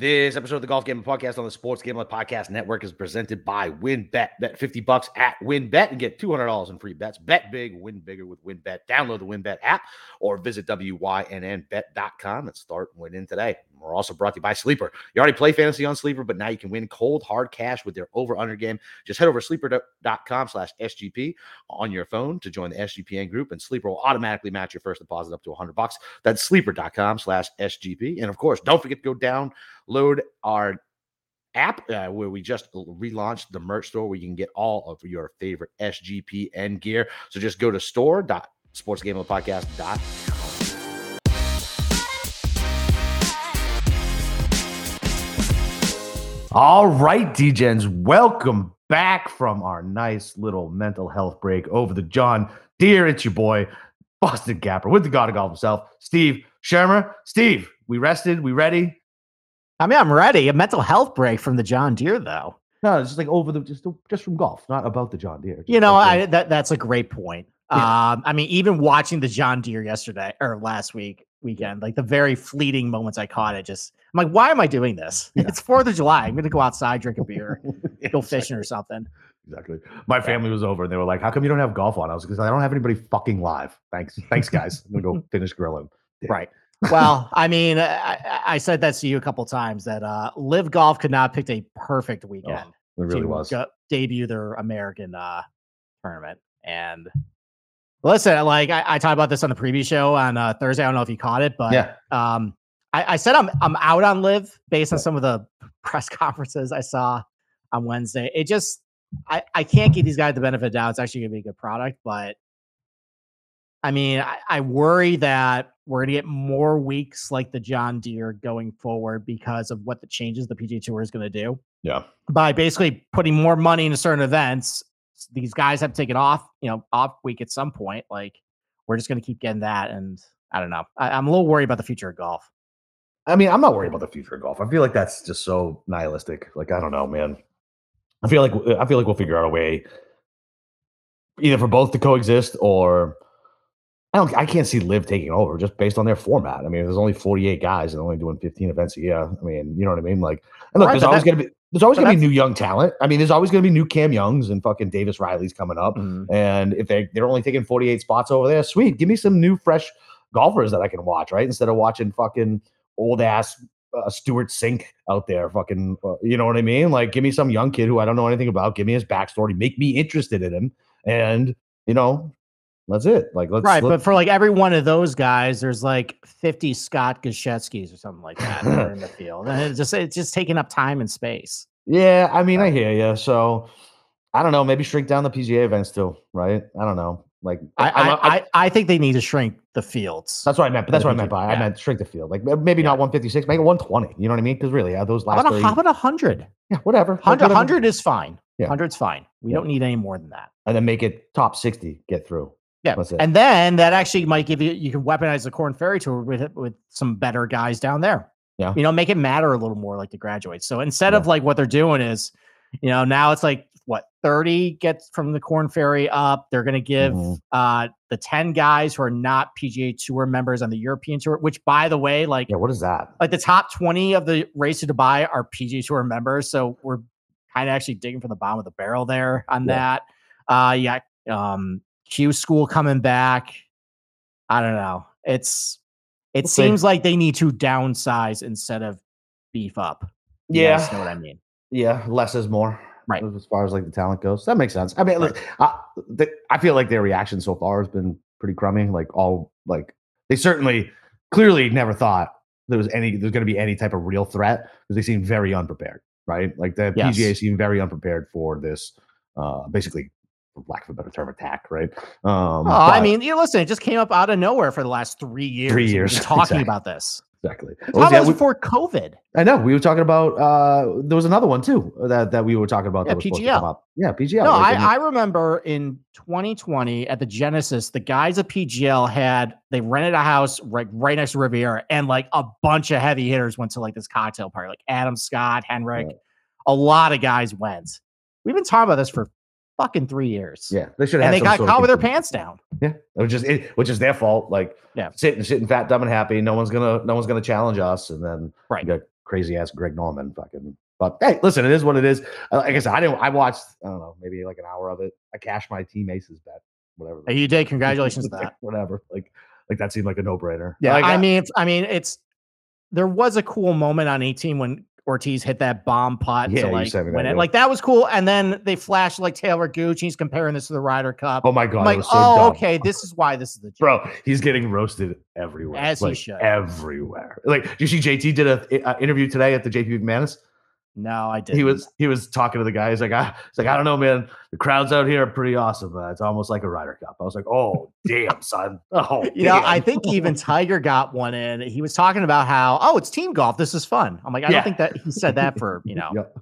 This episode of the Golf Gambling Podcast on the Sports Gambling Podcast Network is presented by WynnBet. Bet 50 bucks at WynnBet and get $200 in free bets. Bet big, win bigger with WynnBet. Download the WynnBet app or visit WYNNBet.com and start winning today. We're also brought to you by Sleeper. You already play fantasy on Sleeper, but now you can win cold, hard cash with their over-under game. Just head over to sleeper.com slash SGP on your phone to join the SGPN group, and Sleeper will automatically match your first deposit up to 100 bucks. That's sleeper.com slash SGP. And of course, don't forget to go download our app uh, where we just relaunched the merch store where you can get all of your favorite SGPN gear. So just go to store.sportsgamblingpodcast.com. All right, DGens, welcome back from our nice little mental health break over the John Deere. It's your boy, Boston Gapper, with the God of Golf himself, Steve Shermer. Steve, we rested, we ready? I mean, I'm ready. A mental health break from the John Deere, though. No, it's just like over the just just from golf, not about the John Deere. You know, I that that's a great point. Yeah. Um, I mean, even watching the John Deere yesterday or last week weekend, like the very fleeting moments I caught it, just I'm like, why am I doing this? Yeah. It's Fourth of July. I'm gonna go outside, drink a beer, go fishing or something. Exactly. My family was over and they were like, "How come you don't have golf on?" I was because I don't have anybody fucking live. Thanks, thanks, guys. I'm gonna go finish grilling. Right. well, I mean, I, I, said that to you a couple times that uh Live Golf could not pick a perfect weekend. Oh, it really was. Go, debut their American uh tournament and Listen, like I, I, talked about this on the previous show on uh, Thursday. I don't know if you caught it, but yeah. um, I, I, said I'm I'm out on live based on some of the press conferences I saw on Wednesday. It just I, I can't give these guys the benefit of doubt. It's actually gonna be a good product, but I mean, I, I worry that we're gonna get more weeks like the John Deere going forward because of what the changes the PGA Tour is gonna do. Yeah. By basically putting more money into certain events these guys have taken off, you know, off week at some point. Like we're just going to keep getting that. And I don't know. I, I'm a little worried about the future of golf. I mean, I'm not worried about the future of golf. I feel like that's just so nihilistic. Like I don't know, man. I feel like I feel like we'll figure out a way either for both to coexist or I don't I can't see Live taking over just based on their format. I mean, there's only 48 guys and only doing 15 events a year. I mean, you know what I mean? Like, and look, right, there's always gonna be there's always gonna be new young talent. I mean, there's always gonna be new Cam Youngs and fucking Davis Riley's coming up. Mm-hmm. And if they they're only taking 48 spots over there, sweet. Give me some new fresh golfers that I can watch, right? Instead of watching fucking old ass uh, Stewart Cink out there, fucking, uh, you know what I mean? Like, give me some young kid who I don't know anything about. Give me his backstory, make me interested in him, and you know, that's it. Like, let's right. but for like every one of those guys, there's like 50 Scott Gutschewskis or something like that in the field, and it's just it's just taking up time and space. Yeah, I mean, I hear you. So I don't know. Maybe shrink down the PGA events too, right? I don't know. Like I, I, I, I, think they need to shrink the fields. That's what I meant. But that's what I meant by yeah. I meant shrink the field. Like maybe yeah. not 156, make it 120. You know what I mean? Because really, yeah, those last. How about, how about 100? Yeah, whatever. 100, 100 is fine. Yeah. 100's fine. We yeah. don't need any more than that. And then make it top 60 get through. Yeah, and then that actually might give you you can weaponize the Korn Ferry Tour with with some better guys down there. Yeah, you know, make it matter a little more like the graduates. So instead yeah. of like what they're doing is, you know, now it's like what thirty gets from the Korn Ferry up. They're going to give mm-hmm. uh the ten guys who are not PGA Tour members on the European Tour. Which, by the way, like yeah, what is that? Like the top twenty of the race to Dubai are PGA Tour members. So we're kind of actually digging from the bottom of the barrel there on yeah. that. Uh, yeah, um, Q school coming back. I don't know. It's it seems like they need to downsize instead of beef up. Yeah, you know what I mean. Yeah, less is more. Right. As far as like the talent goes, that makes sense. I mean, right. look, I, the, I feel like their reaction so far has been pretty crummy. Like all like they certainly clearly never thought there was any there's going to be any type of real threat because they seem very unprepared. Right. Like the yes. PGA seemed very unprepared for this. Uh, basically for lack of a better term, attack, right? Um, oh, I mean, you listen, it just came up out of nowhere for the last three years. Three years talking exactly. about this. Exactly. How was before COVID? I know we were talking about. uh There was another one too that that we were talking about. Yeah, PGL. Yeah, PGL. No, like, I, I remember in 2020 at the Genesis, the guys at PGL had they rented a house right right next to Riviera, and like a bunch of heavy hitters went to like this cocktail party, like Adam Scott, Henrik. Yeah. A lot of guys went. We've been talking about this for fucking three years. Yeah, they should have. And they got caught with their pants down. Yeah, which is it, which is their fault. Like, yeah, sitting, sitting fat, dumb, and happy. No one's gonna, no one's gonna challenge us. And then right, you got crazy ass Greg Norman fucking. But hey, listen, it is what it is. Uh, like I said, I didn't. I watched. I don't know, maybe like an hour of it. I cashed my team aces bet. Whatever. You did. Congratulations to that. Whatever. Like, like that seemed like a no brainer. Yeah. Like, I mean, it's, I mean, it's there was a cool moment on 18 when Ortiz hit that bomb putt yeah, to like win it. Like that was cool. And then they flashed like Taylor Gooch. He's comparing this to the Ryder Cup. Oh my god! I'm like, so oh, dumb. okay, this is why this is the joke. bro. He's getting roasted everywhere, as like, he should. Everywhere. Like, you see, JT did a, a interview today at the JP McManus. No, I didn't. He was he was talking to the guy. He's like, I, he's like, I don't know, man. The crowds out here are pretty awesome. Uh, it's almost like a Ryder Cup. I was like, oh damn, son. Oh, you damn. know, I think even Tiger got one in. He was talking about how, oh, it's team golf. This is fun. I'm like, I yeah. don't think that he said that for you know yep.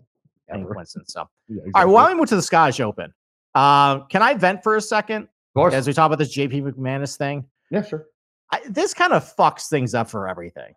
any coincidence. So, yeah, exactly. all right. Well, we move to the Scottish Open. Uh, can I vent for a second? Of course. As we talk about this JP McManus thing. Yeah, sure. I, this kind of fucks things up for everything.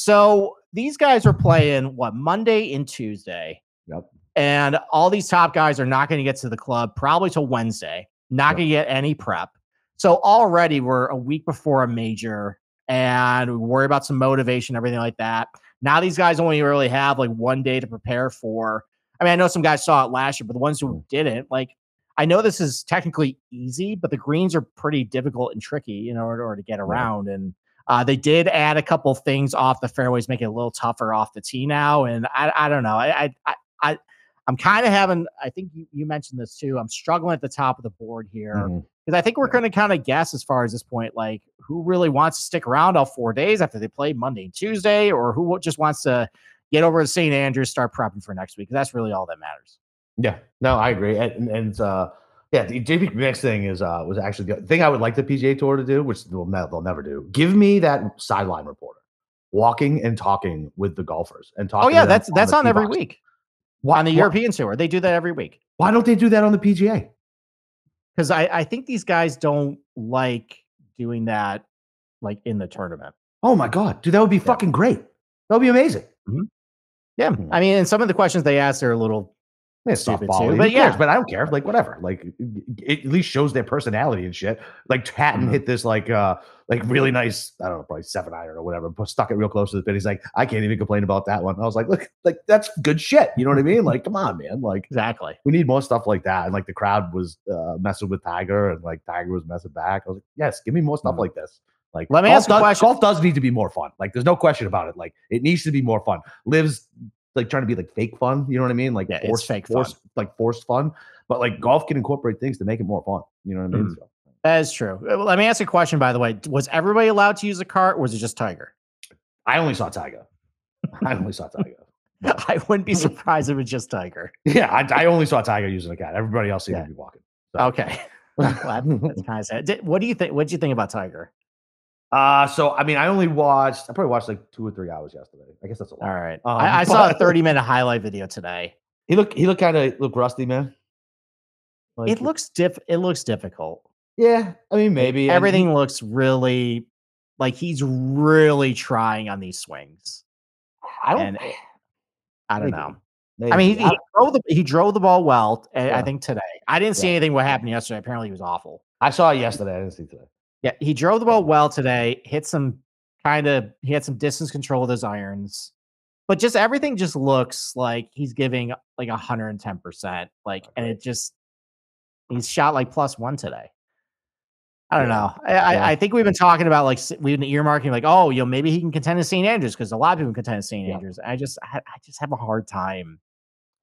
So these guys are playing what Monday and Tuesday. Yep. And all these top guys are not going to get to the club probably till Wednesday. Not yep. going to get any prep. So already we're a week before a major and we worry about some motivation, everything like that. Now these guys only really have like one day to prepare for. I mean, I know some guys saw it last year, but the ones who didn't, like, I know this is technically easy, but the greens are pretty difficult and tricky in order, in order to get around. And uh, they did add a couple things off the fairways, make it a little tougher off the tee now. And I, I don't know. I, I, I, I'm kind of having. I think you, you mentioned this too. I'm struggling at the top of the board here because mm-hmm. I think we're going to kind of guess as far as this point, like who really wants to stick around all four days after they play Monday and Tuesday, or who just wants to get over to St. Andrews, start prepping for next week. That's really all that matters. Yeah, no, I agree, and, and uh, yeah, the JP next thing is uh was actually the thing I would like the PGA Tour to do, which they'll, ne- they'll never do. Give me that sideline reporter walking and talking with the golfers and talking. Oh yeah, that's that's on, on every week. Why, on the why, European Tour, they do that every week. Why don't they do that on the PGA? Because I I think these guys don't like doing that like in the tournament. Oh my god, dude, that would be yeah. fucking great. That would be amazing. Mm-hmm. Yeah, mm-hmm. I mean, and some of the questions they ask are a little it's softball, too, but yeah, but I don't care. Like whatever. Like it at least shows their personality and shit. Like Hatton mm-hmm. hit this like uh like really nice. I don't know, probably seven iron or whatever. But stuck it real close to the pin. He's like, I can't even complain about that one. I was like, look, like that's good shit. You know what I mean? Like, come on, man. Like exactly. We need more stuff like that. And like the crowd was uh, messing with Tiger, and like Tiger was messing back. I was like, yes, give me more stuff mm-hmm. like this. Like, let me ask does, a question. Golf does need to be more fun. Like, there's no question about it. Like, it needs to be more fun. Lives like trying to be like fake fun. You know what I mean? Like yeah, forced, fake forced, fun. like forced fun. But like golf can incorporate things to make it more fun. You know what I mean? Mm. So. That is true. Uh, let me ask a question. By the way, was everybody allowed to use a cart, or was it just Tiger? I only saw Tiger. I only saw Tiger. I wouldn't be surprised if it was just Tiger. Yeah, I, I only saw Tiger using a cat. Everybody else seemed yeah. to be walking. So. Okay. that's kind of sad. What do you think? What did you think about Tiger? Uh, so I mean, I only watched. I probably watched like two or three hours yesterday. I guess that's a lot. All right. Um, I, I saw a thirty minute highlight video today. He looked. He looked kind of look rusty, man. Like, it looks diff. It looks difficult. Yeah, I mean, maybe everything he, looks really like he's really trying on these swings. I don't. And, I don't maybe, know. Maybe. I mean, he, he, drove the he drove the ball well. Yeah. I think today. I didn't see yeah. anything what happened yesterday. Apparently, he was awful. I saw it yesterday. I didn't see today. Yeah, he drove the ball well today. Hit some kind of he had some distance control with his irons. But just everything just looks like he's giving like 110%. Like and it just he's shot like plus 1 today. I don't know. I, yeah. I, think we've been talking about like we've been earmarking like, oh, you know, maybe he can contend in St. Andrews because a lot of people contend in St. Andrews. I just I, I just have a hard time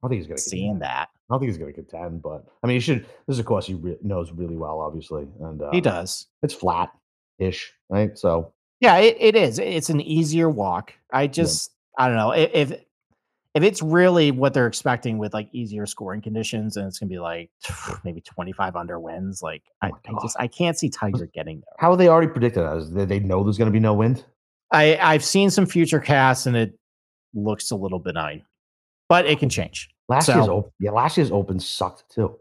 I think he's going to seeing that. I don't think he's going to contend, but I mean, he should. This is a course he re- knows really well, obviously, and uh, he does. It's flat ish, right? So yeah, it, it is. It's an easier walk. I just yeah. I don't know if if it's really what they're expecting with like easier scoring conditions, and it's gonna be like maybe twenty five under wins. Like oh I, I, just I can't see Tiger getting there. How are they already predicted that? They know there's going to be no wind? I I've seen some future casts, and it looks a little benign but it can change. Last so, year's open, yeah, last year's open sucked too.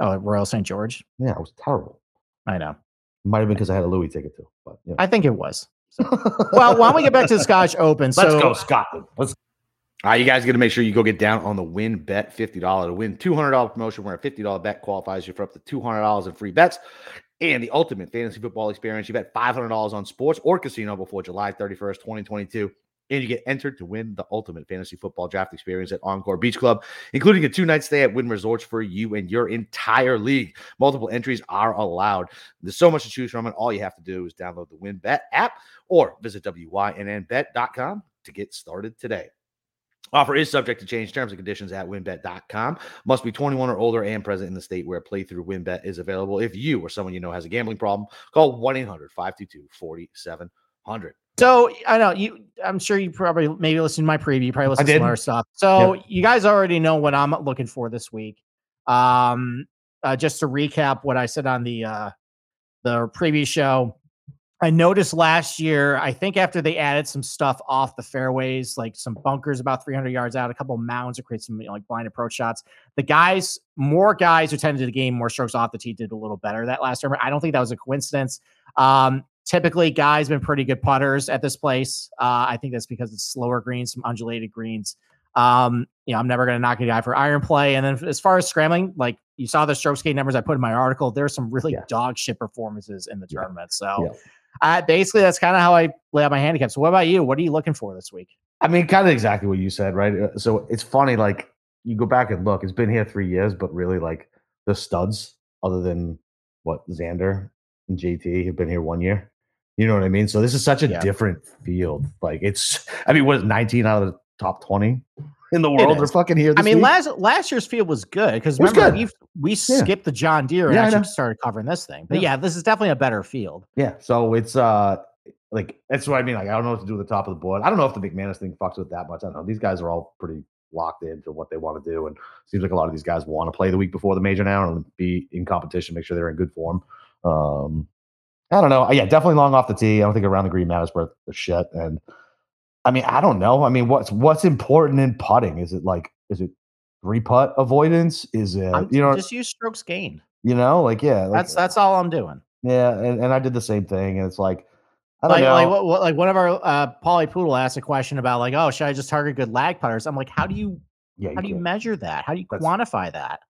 Oh, Royal St. George. Yeah, it was terrible. I know. Might have been because I had a Louis ticket too, but you know. I think it was. So. well, why don't we get back to the Scotch Open? Let's go Scotland. Let's. All right, you guys got to make sure you go get down on the WynnBet fifty dollars to win two hundred dollar promotion where a fifty dollar bet qualifies you for up to two hundred dollars in free bets and the ultimate fantasy football experience. You bet five hundred dollars on sports or casino before July thirty first, twenty twenty two and you get entered to win the ultimate fantasy football draft experience at Encore Beach Club, including a two night stay at Wynn Resorts for you and your entire league. Multiple entries are allowed. There's so much to choose from, and all you have to do is download the WynnBET app or visit WYNNBet.com to get started today. Offer is subject to change. Terms and conditions at WynnBet.com. Must be 21 or older and present in the state where playthrough wynnbet is available. If you or someone you know has a gambling problem, call 1 800 522 4700. So I know you. I'm sure you probably maybe listen to my preview. You probably listen to some other stuff. So yep. you guys already know what I'm looking for this week. Um, uh, just to recap what I said on the uh, the previous show. I noticed last year, I think after they added some stuff off the fairways, like some bunkers about 300 yards out, a couple of mounds to create some you know, like blind approach shots. The guys, more guys who tended to the game, more strokes off the tee did a little better that last tournament. I don't think that was a coincidence. Um, typically, guys been pretty good putters at this place. Uh, I think that's because it's slower greens, some undulated greens. Um, you know, I'm never going to knock a guy for iron play. And then as far as scrambling, like you saw the strokes gained numbers I put in my article, there's some really yeah. dog shit performances in the tournament. So. Yeah uh, basically, that's kind of how I lay out my handicap. So, what about you? What are you looking for this week? I mean, kind of exactly what you said, right? Uh, so it's funny, like you go back and look. It's been here three years, but really, like the studs, other than what Xander and JT have been here one year. You know what I mean? So this is such a yeah. different field. Like it's, I mean, what is 19 out of the top 20? in the world They're fucking here. I mean, week. last last year's field was good because remember we we skipped yeah. the John Deere and yeah, actually started covering this thing. But yeah. yeah. this is definitely a better field. Yeah, so it's uh like that's what I mean. Like I don't know what to do at the top of the board. I don't know if the McManus thing fucks with that much. I don't know. These guys are all pretty locked into what they want to do, and seems like a lot of these guys want to play the week before the major now and be in competition, make sure they're in good form. Um, I don't know. Yeah, definitely long off the tee. I don't think around the green matters worth the shit. And I mean, I don't know. I mean, what's what's important in putting? Is it like is it three putt avoidance? Is it I'm, you know just use strokes gained? You know, like yeah, like, that's that's all I'm doing. Yeah, and, and I did the same thing, and it's like I don't like, know. Like, what, what, like one of our uh, Paulie Poodle asked a question about like, oh, should I just target good lag putters? I'm like, how do you, yeah, how do you measure that? How do you that's, quantify that?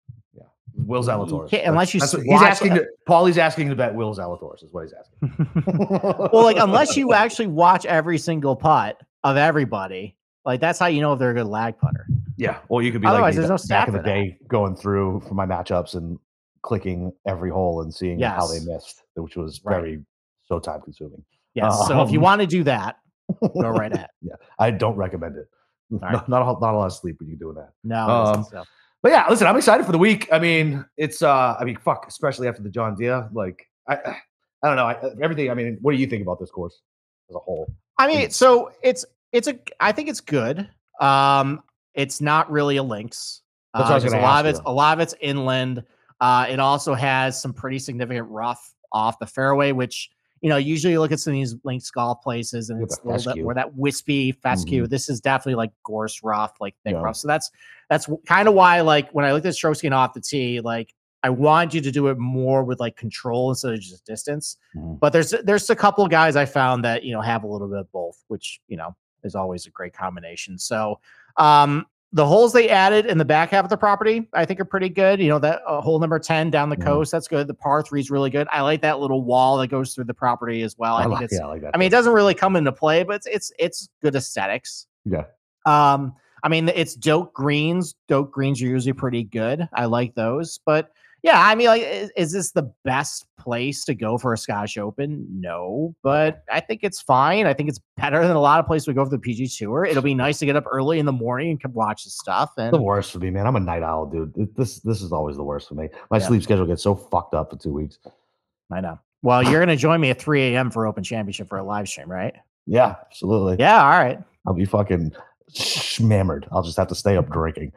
Will Zalatoris. Unless you, he's asking. To, Paulie's asking to bet Will Zalatoris is what he's asking. well, like unless you actually watch every single putt, of everybody. Like that's how you know if they're a good lag putter. Yeah. Well, you could be otherwise like there's no back of the day going through for my matchups and clicking every hole and seeing yes. how they missed, which was very right. so time consuming. Yes. Um, so if you um, want to do that, go right ahead. yeah, I don't recommend it. Right. Not, not, a, not a lot of sleep when you're doing that. No. Um, but yeah, listen, I'm excited for the week. I mean, it's uh, I mean, fuck, especially after the John Deere. Like, I, I don't know, I, everything. I mean, what do you think about this course as a whole? I mean, so it's it's a I think it's good. Um, it's not really a links. Uh, a lot of it's a lot of it's inland. Uh, it also has some pretty significant rough off the fairway, which you know usually you look at some of these links golf places and With it's a little bit where that wispy fescue. Mm-hmm. This is definitely like gorse rough, like thick yeah. rough. So that's that's kind of why like when I looked at strokes gained off the tee, like I want you to do it more with like control instead of just distance. Mm. But there's there's a couple of guys I found that you know have a little bit of both, which you know is always a great combination. So um the holes they added in the back half of the property, I think are pretty good. You know, that uh, hole number 10 down the mm. coast, that's good. The par three is really good. I like that little wall that goes through the property as well. I, I think like, it's, yeah, I, like I mean, it doesn't really come into play, but it's, it's, it's good aesthetics. Yeah. Um, I mean, it's dope greens. Dope greens are usually pretty good. I like those, but yeah, I mean, like, is, is, this the best place to go for a Scottish Open? No, but I think it's fine. I think it's better than a lot of places we go for the PG Tour. It'll be nice to get up early in the morning and come watch the stuff. And the worst for me, man. I'm a night owl, dude. This this is always the worst for me. My yeah. sleep schedule gets so fucked up for two weeks. I know. Well, you're gonna join me at 3 a.m. for Open Championship for a live stream, right? Yeah, absolutely. Yeah, all right. I'll be fucking smammered. I'll just have to stay up drinking.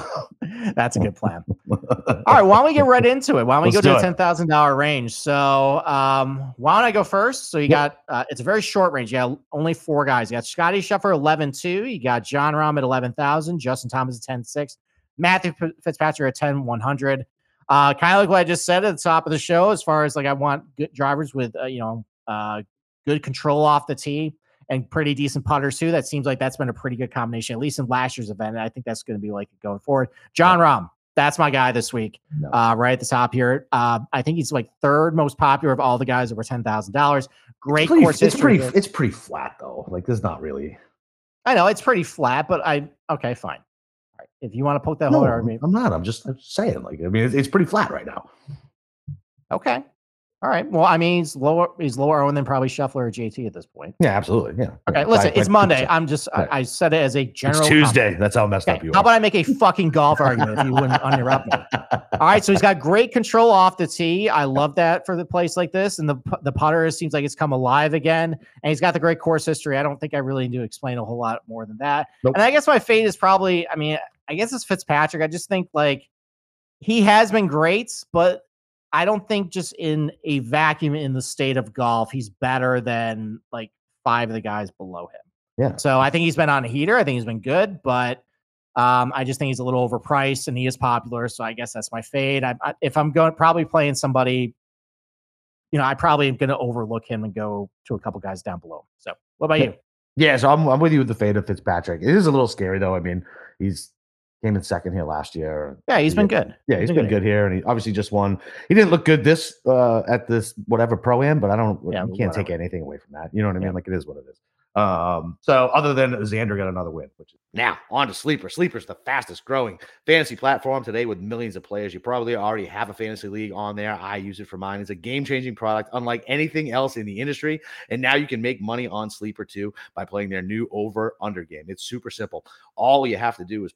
That's a good plan. All right, why don't we get right into it? Why don't we Let's go to the ten thousand dollar range? So, um, why don't I go first? So you got uh, it's a very short range. You got only four guys. You got Scotty Scheffler 11-2. You got Jon Rahm at eleven thousand. Justin Thomas at 10-6. Matthew Fitzpatrick at 10 100. Uh, kind of like what I just said at the top of the show, as far as like I want good drivers with uh, you know uh, good control off the tee and pretty decent putters too. That seems like that's been a pretty good combination, at least in last year's event. And I think that's going to be like going forward. Jon Rahm, that's my guy this week, no. uh, right at the top here. Uh, I think he's like third most popular of all the guys over ten thousand dollars. Great it's pretty, course it's Pretty, it's pretty flat though. Like there's not really. I know it's pretty flat, but I okay, fine. All right. If you want to poke that no, hole, I mean, I'm not. I'm just, I'm just saying. Like, I mean, it's, it's pretty flat right now. Okay. All right. Well, I mean, he's lower. He's lower owned than probably Scheffler or JT at this point. Yeah, absolutely. Yeah. Okay. Yeah. Listen, it's Monday. I'm just. I, I, said it as a general. It's Tuesday. Comment. That's how messed okay. up you are. How about I make a fucking golf argument if you wouldn't interrupt me? All right. So he's got great control off the tee. I love that for the place like this, and the the putter seems like it's come alive again, and he's got the great course history. I don't think I really need to explain a whole lot more than that. Nope. And I guess my fate is probably. I mean, I guess it's Fitzpatrick. I just think like he has been great, but I don't think just in a vacuum in the state of golf, he's better than like five of the guys below him. Yeah. So I think he's been on a heater. I think he's been good, but um, I just think he's a little overpriced and he is popular. So I guess that's my fade. I, I, if I'm going probably playing somebody, you know, I probably am going to overlook him and go to a couple guys down below. So what about you? Yeah, so I'm, I'm with you with the fade of Fitzpatrick. It is a little scary though. I mean, he's came in second here last year. Yeah, he's been good. Yeah, he's, he's been, good, here, and he obviously just won. He didn't look good this uh, at this whatever pro am, but I don't. Yeah, you can't whatever. take anything away from that. You know what I mean? Yeah. Like it is what it is. Um, so other than Xander got another win, which is now on to Sleeper. Sleeper's the fastest growing fantasy platform today with millions of players. You probably already have a fantasy league on there. I use it for mine. It's a game changing product, unlike anything else in the industry. And now you can make money on Sleeper too by playing their new over under game. It's super simple. All you have to do is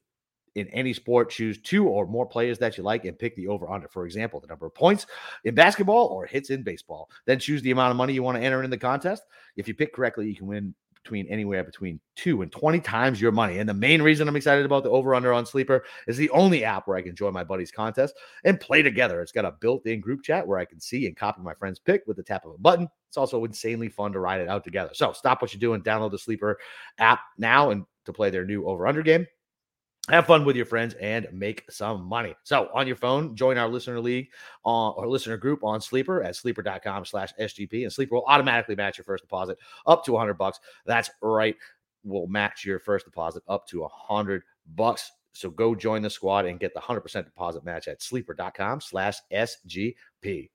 in any sport, choose two or more players that you like and pick the over under. For example, the number of points in basketball or hits in baseball. Then choose the amount of money you want to enter in the contest. If you pick correctly, you can win between anywhere between two and 20 times your money. And the main reason I'm excited about the over under on Sleeper is the only app where I can join my buddies' contest and play together. It's got a built in group chat where I can see and copy my friend's pick with the tap of a button. It's also insanely fun to ride it out together. So stop what you're doing, download the Sleeper app now and to play their new over under game have fun with your friends and make some money. So on your phone, join our listener league on or listener group on Sleeper at sleeper.com slash SGP. And Sleeper will automatically match your first deposit up to 100 bucks. That's right. Will match your first deposit up to 100 bucks. So go join the squad and get the 100% deposit match at sleeper.com slash SGP.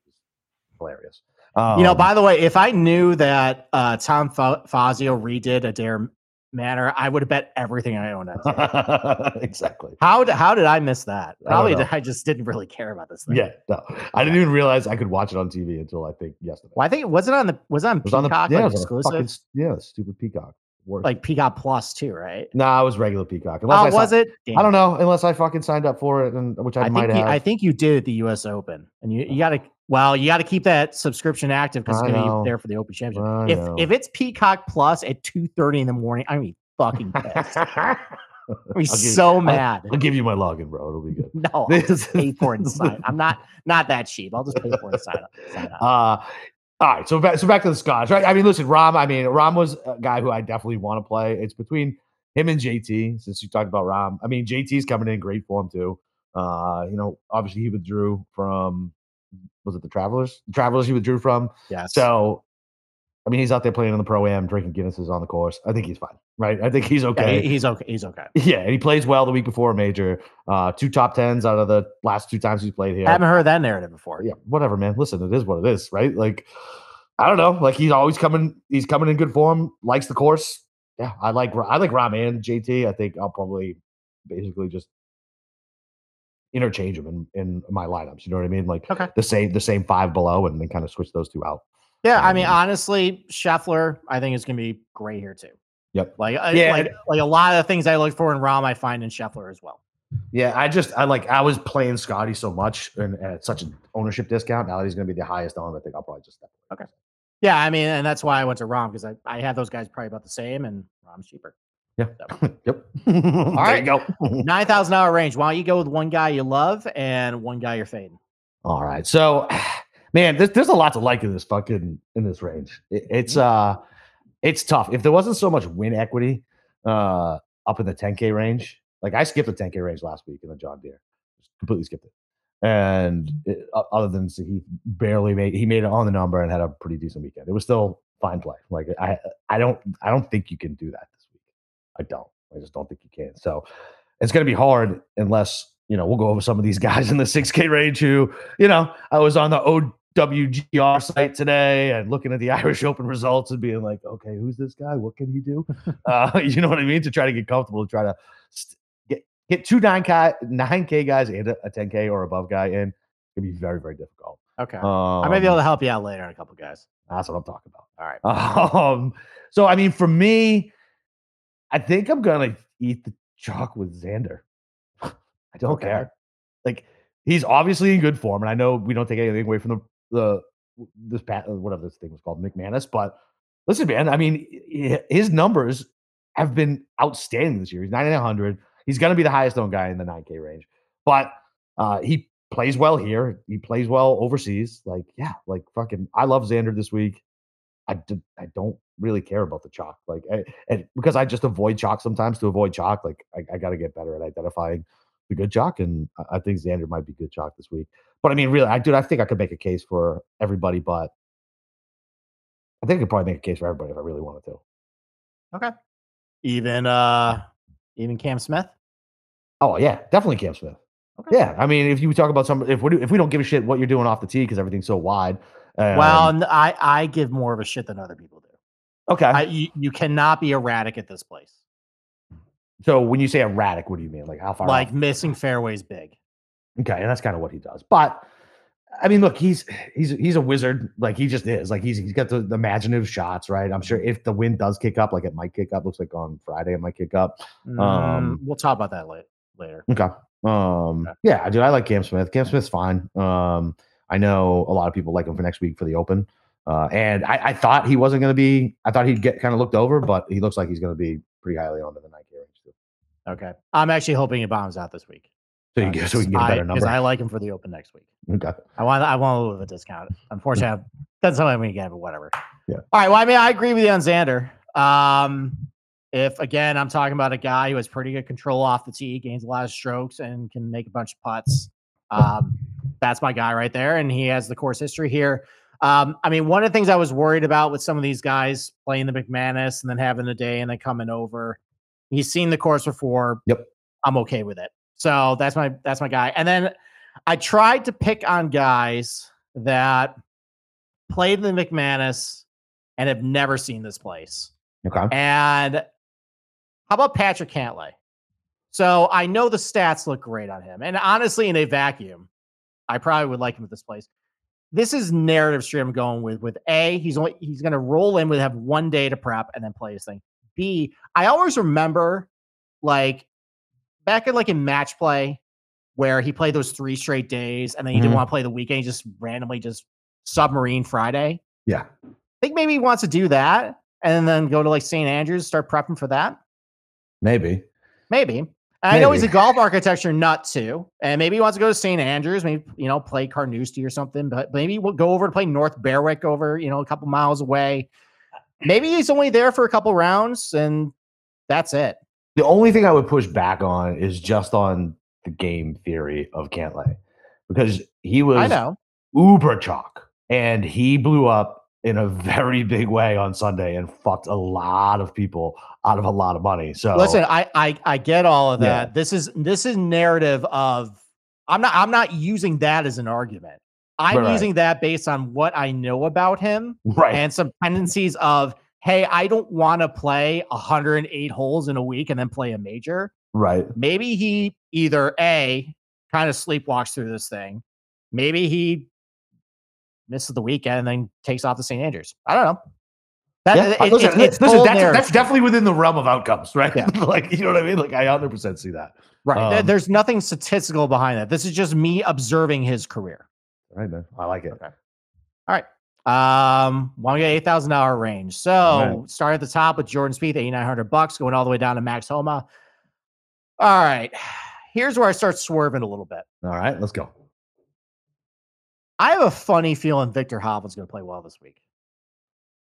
Hilarious. Um, you know, um, by the way, if I knew that uh, Tom Fazio redid Adare Manor, I would have bet everything I owned that. exactly. How did, how did I miss that? Probably I, I, just didn't really care about this thing. Yeah, no, I didn't even realize I could watch it on TV until I think yesterday. Well, I think it wasn't on the was on it was Peacock on the, yeah, like exclusive. Fucking, yeah, stupid Peacock. Worse. Like Peacock Plus too, right? No, nah, it was regular Peacock. Unless oh, I was it? Damn. I don't know. Unless I fucking signed up for it, and which I, I might have. You, I think you did at the U.S. Open, and you you got to well, you got to keep that subscription active because it's going to be there for the Open Championship. if if it's Peacock Plus at two thirty in the morning, I mean fucking pissed. I'm so you, mad. I'll, I'll, give you my login, bro. It'll be good. No, I'll just pay for it and sign. I'm not not that cheap. I'll just pay for it and sign up. Sign up. Uh, all right, so back, so back to the Scots, right? I mean, listen, Rahm. I mean, Rahm was a guy who I definitely want to play. It's between him and JT. Since you talked about Rahm, I mean, JT's coming in great form too. Uh, you know, obviously he withdrew from was it the Travelers? The Travelers he withdrew from. Yeah. So I mean, he's out there playing in the pro am, drinking Guinnesses on the course. I think he's fine, right? I think he's okay. Yeah, he's okay. He's okay. Yeah, and he plays well the week before a major. Uh, two top tens out of the last two times he's played here. I haven't heard that narrative before. Yeah, whatever, man. Listen, it is what it is, right? Like, I don't know. Like he's always coming. He's coming in good form. Likes the course. Yeah, I like. I like Rahm and JT. I think I'll probably basically just interchange them in, in my lineups. You know what I mean? Like okay. the same the same five below, and then kind of switch those two out. Yeah, I mean, honestly, Scheffler, I think is going to be great here too. Yep. Like, yeah, like, like a lot of the things I look for in Rahm, I find in Scheffler as well. Yeah, I just I like I was playing Scotty so much and at such an ownership discount. Now that he's going to be the highest on, I think I'll probably just step. Okay. Yeah, I mean, and that's why I went to Rahm because I I had those guys probably about the same, and Rahm's cheaper. Yeah. So. yep. All right. go. Nine thousand dollar range. Why don't you go with one guy you love and one guy you're fading? All right. So man, there's, there's a lot to like in this fucking in this range. It, it's mm-hmm. uh, it's tough. If there wasn't so much win equity uh up in the 10k range, like I skipped the 10k range last week in the John Deere, just completely skipped it. And it, other than he barely made, he made it on the number and had a pretty decent weekend. It was still fine play. Like I, I don't, I don't think you can do that. I don't. I just don't think you can. So it's going to be hard unless you know we'll go over some of these guys in the 6K range who you know I was on the WGR site today and looking at the Irish Open results and being like, okay, who's this guy? What can he do? uh, you know what I mean? To try to get comfortable, to try to st- get get two 9K, 9K guys and a, a 10K or above guy in. It'd be very, very difficult. Okay. Um, I may be able to um, help you out later on a couple guys. That's what I'm talking about. All right. Um, so I mean, for me, I think I'm gonna eat the chalk with Xander. I don't okay. care. Like he's obviously in good form, and I know we don't take anything away from the the this pat whatever this thing was called McManus, but listen, man. I mean, his numbers have been outstanding this year. He's 9900. He's going to be the highest owned guy in the 9K range, but uh, he plays well here. He plays well overseas. Like, yeah, like fucking, I love Xander this week. I, d- I don't really care about the chalk. Like, I, and because I just avoid chalk sometimes to avoid chalk, like, I, I got to get better at identifying the good chalk. And I, I think Xander might be good chalk this week. But I mean, really, I do. I think I could make a case for everybody, but I think I could probably make a case for everybody if I really wanted to. Okay. Even uh even Cam Smith? Oh yeah, definitely Cam Smith. Okay. Yeah, I mean, if you talk about some, if we if we don't give a shit what you're doing off the tee because everything's so wide. Um, well, I I give more of a shit than other people do. Okay, I, you, you cannot be erratic at this place. So when you say erratic, what do you mean? Like how far? Like off? missing fairways big. Okay, and that's kind of what he does. But I mean, look, he's he's he's a wizard. Like he just is. Like he's he's got the, the, imaginative shots, right? I'm sure if the wind does kick up, like it might kick up. Looks like on Friday it might kick up. Um, mm, we'll talk about that later. Later. Okay. Um. Okay. Yeah, dude, I like Cam Smith. Cam Smith's fine. Um. I know a lot of people like him for next week for the Open. Uh, and I, I thought he wasn't going to be. I thought he'd get kind of looked over, but he looks like he's going to be pretty highly on the 9K range too. Okay, I'm actually hoping he bombs out this week. So you uh, get so we can get a better I, number. Because I like him for the open next week. Okay. I want I want a little bit of a discount. Unfortunately, that's something we get, but whatever. Yeah. All right. Well, I mean, I agree with you on Xander. Um, if again, I'm talking about a guy who has pretty good control off the tee, gains a lot of strokes, and can make a bunch of putts. Um, that's my guy right there, and he has the course history here. Um, I mean, one of the things I was worried about with some of these guys playing the McManus and then having the day and then coming over, he's seen the course before. Yep. I'm okay with it. So that's my that's my guy. And then I tried to pick on guys that played the McManus and have never seen this place. Okay. And how about Patrick Cantlay? So I know the stats look great on him. And honestly, in a vacuum, I probably would like him at this place. This is narrative stream I'm going with. With A, he's only he's gonna roll in with have one day to prep and then play his thing. B, I always remember like back in like in match play where he played those three straight days and then he mm-hmm. didn't want to play the weekend, he just randomly just submarine Friday. Yeah. I think maybe he wants to do that and then go to like St. Andrews, start prepping for that. Maybe. Maybe. I know he's a golf architecture nut too, and maybe he wants to go to St. Andrews, maybe you know play Carnoustie or something. But maybe we'll go over to play North Berwick over you know a couple miles away. Maybe he's only there for a couple rounds, and that's it. The only thing I would push back on is just on the game theory of Cantlay because he was I know uber chalk and he blew up in a very big way on Sunday and fucked a lot of people out of a lot of money. So listen, I I, I get all of that. Yeah. This is this is narrative of I'm not I'm not using that as an argument. I'm right. using that based on what I know about him right. and some tendencies of hey, I don't want to play 108 holes in a week and then play a major. Right. Maybe he either A, kind of sleepwalks through this thing. Maybe he misses the weekend and then takes off to St. Andrews. I don't know. That, yeah, it, listen, it, it's listen that's, that's, definitely within the realm of outcomes, right? Yeah. like, you know what I mean? Like, I 100% see that. Right. Um, There's nothing statistical behind that. This is just me observing his career. Right, man. I like it. Okay. All right. Um, want to get eight thousand dollar range. So right. start at the top with Jordan Spieth, eighty nine hundred bucks, going all the way down to Max Homa. All right, here's where I start swerving a little bit. All right, let's go. I have a funny feeling Viktor Hovland's going to play well this week.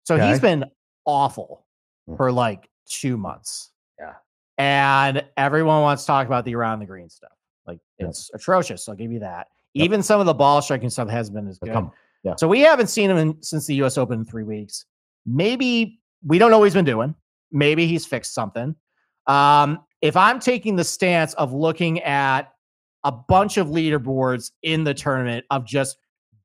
So okay. he's been awful mm. for like two months. Yeah, and everyone wants to talk about the around the green stuff. Like it's atrocious. I'll give you that. Yep. Even some of the ball striking stuff has been as good. Come yeah. So we haven't seen him in, since the U.S. Open in three weeks. Maybe we don't know what he's been doing. Maybe he's fixed something. Um, if I'm taking the stance of looking at a bunch of leaderboards in the tournament of just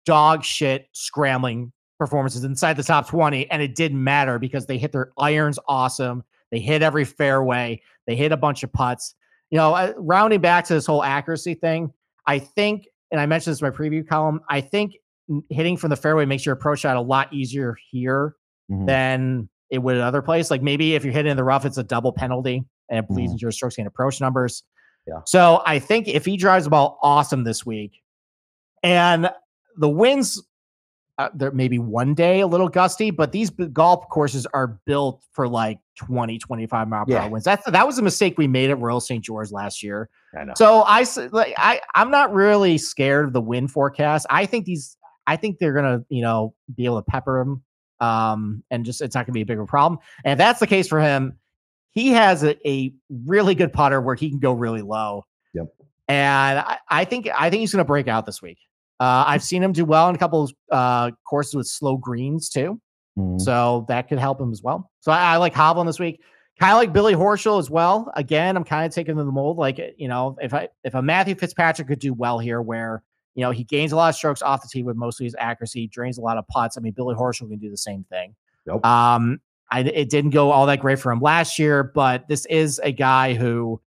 dog shit scrambling performances inside the top 20, and it didn't matter because they hit their irons awesome. They hit every fairway, they hit a bunch of putts. You know, uh, rounding back to this whole accuracy thing, I think, and I mentioned this in my preview column, I think hitting from the fairway makes your approach shot a lot easier here mm-hmm. than it would at other place. Like maybe if you're hitting in the rough, it's a double penalty and it bleeds mm-hmm. into your strokes and approach numbers. Yeah. So I think if he drives the ball awesome this week, and the winds, uh, there maybe one day a little gusty, but these golf courses are built for like 20, 25 mile per yeah. hour winds. That's that was a mistake we made at Royal St. George last year. I know. So I like I I'm not really scared of the wind forecast. I think these I think they're gonna you know be able to pepper him um, and just it's not going to be a bigger problem. And if that's the case for him, he has a, a really good putter where he can go really low. Yep. And I, I think I think he's going to break out this week. Uh, I've seen him do well in a couple of uh, courses with slow greens too, mm-hmm. so that could help him as well. So I, I like Hovland this week. Kind of like Billy Horschel as well. Again, I'm kind of taking the mold. Like you know, if I if a Matthew Fitzpatrick could do well here, where you know, he gains a lot of strokes off the tee with mostly his accuracy, drains a lot of putts. I mean, Billy Horschel can do the same thing. Nope. Um, I, it didn't go all that great for him last year, but this is a guy who,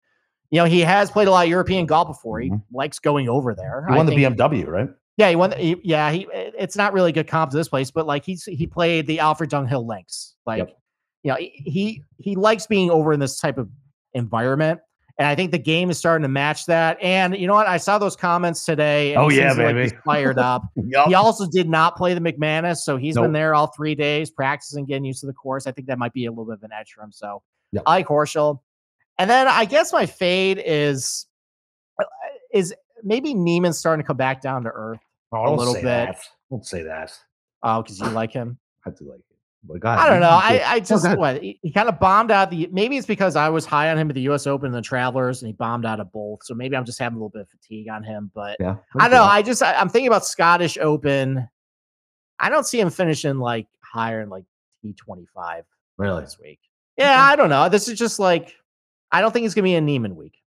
you know, he has played a lot of European golf before. He mm-hmm. likes going over there. He won I the BMW, right? Yeah, he won. He, yeah, he. It's not really good comp to this place, but like he's he played the Alfred Dunhill links. Like, yep. you know, he he likes being over in this type of environment. And I think the game is starting to match that. And you know what? I saw those comments today. oh yeah, baby, like fired up. yep. He also did not play the McManus, so he's nope. been there all three days practicing, getting used to the course. I think that might be a little bit of an edge for him. So yep. I like Horschel. And then I guess my fade is uh, is maybe Niemann starting to come back down to earth oh, a little bit. That. Don't say that. Oh, because you like him. I do like him God, I don't know. I, I just oh, what he, he kind of bombed out the. Maybe it's because I was high on him at the U.S. Open and the Travelers, and he bombed out of both. So maybe I'm just having a little bit of fatigue on him. But yeah, I don't know. I just I, am thinking about Scottish Open. I don't see him finishing like higher in like T25 really this week. Yeah, okay. I don't know. This is just like I don't think it's gonna be a Niemann week.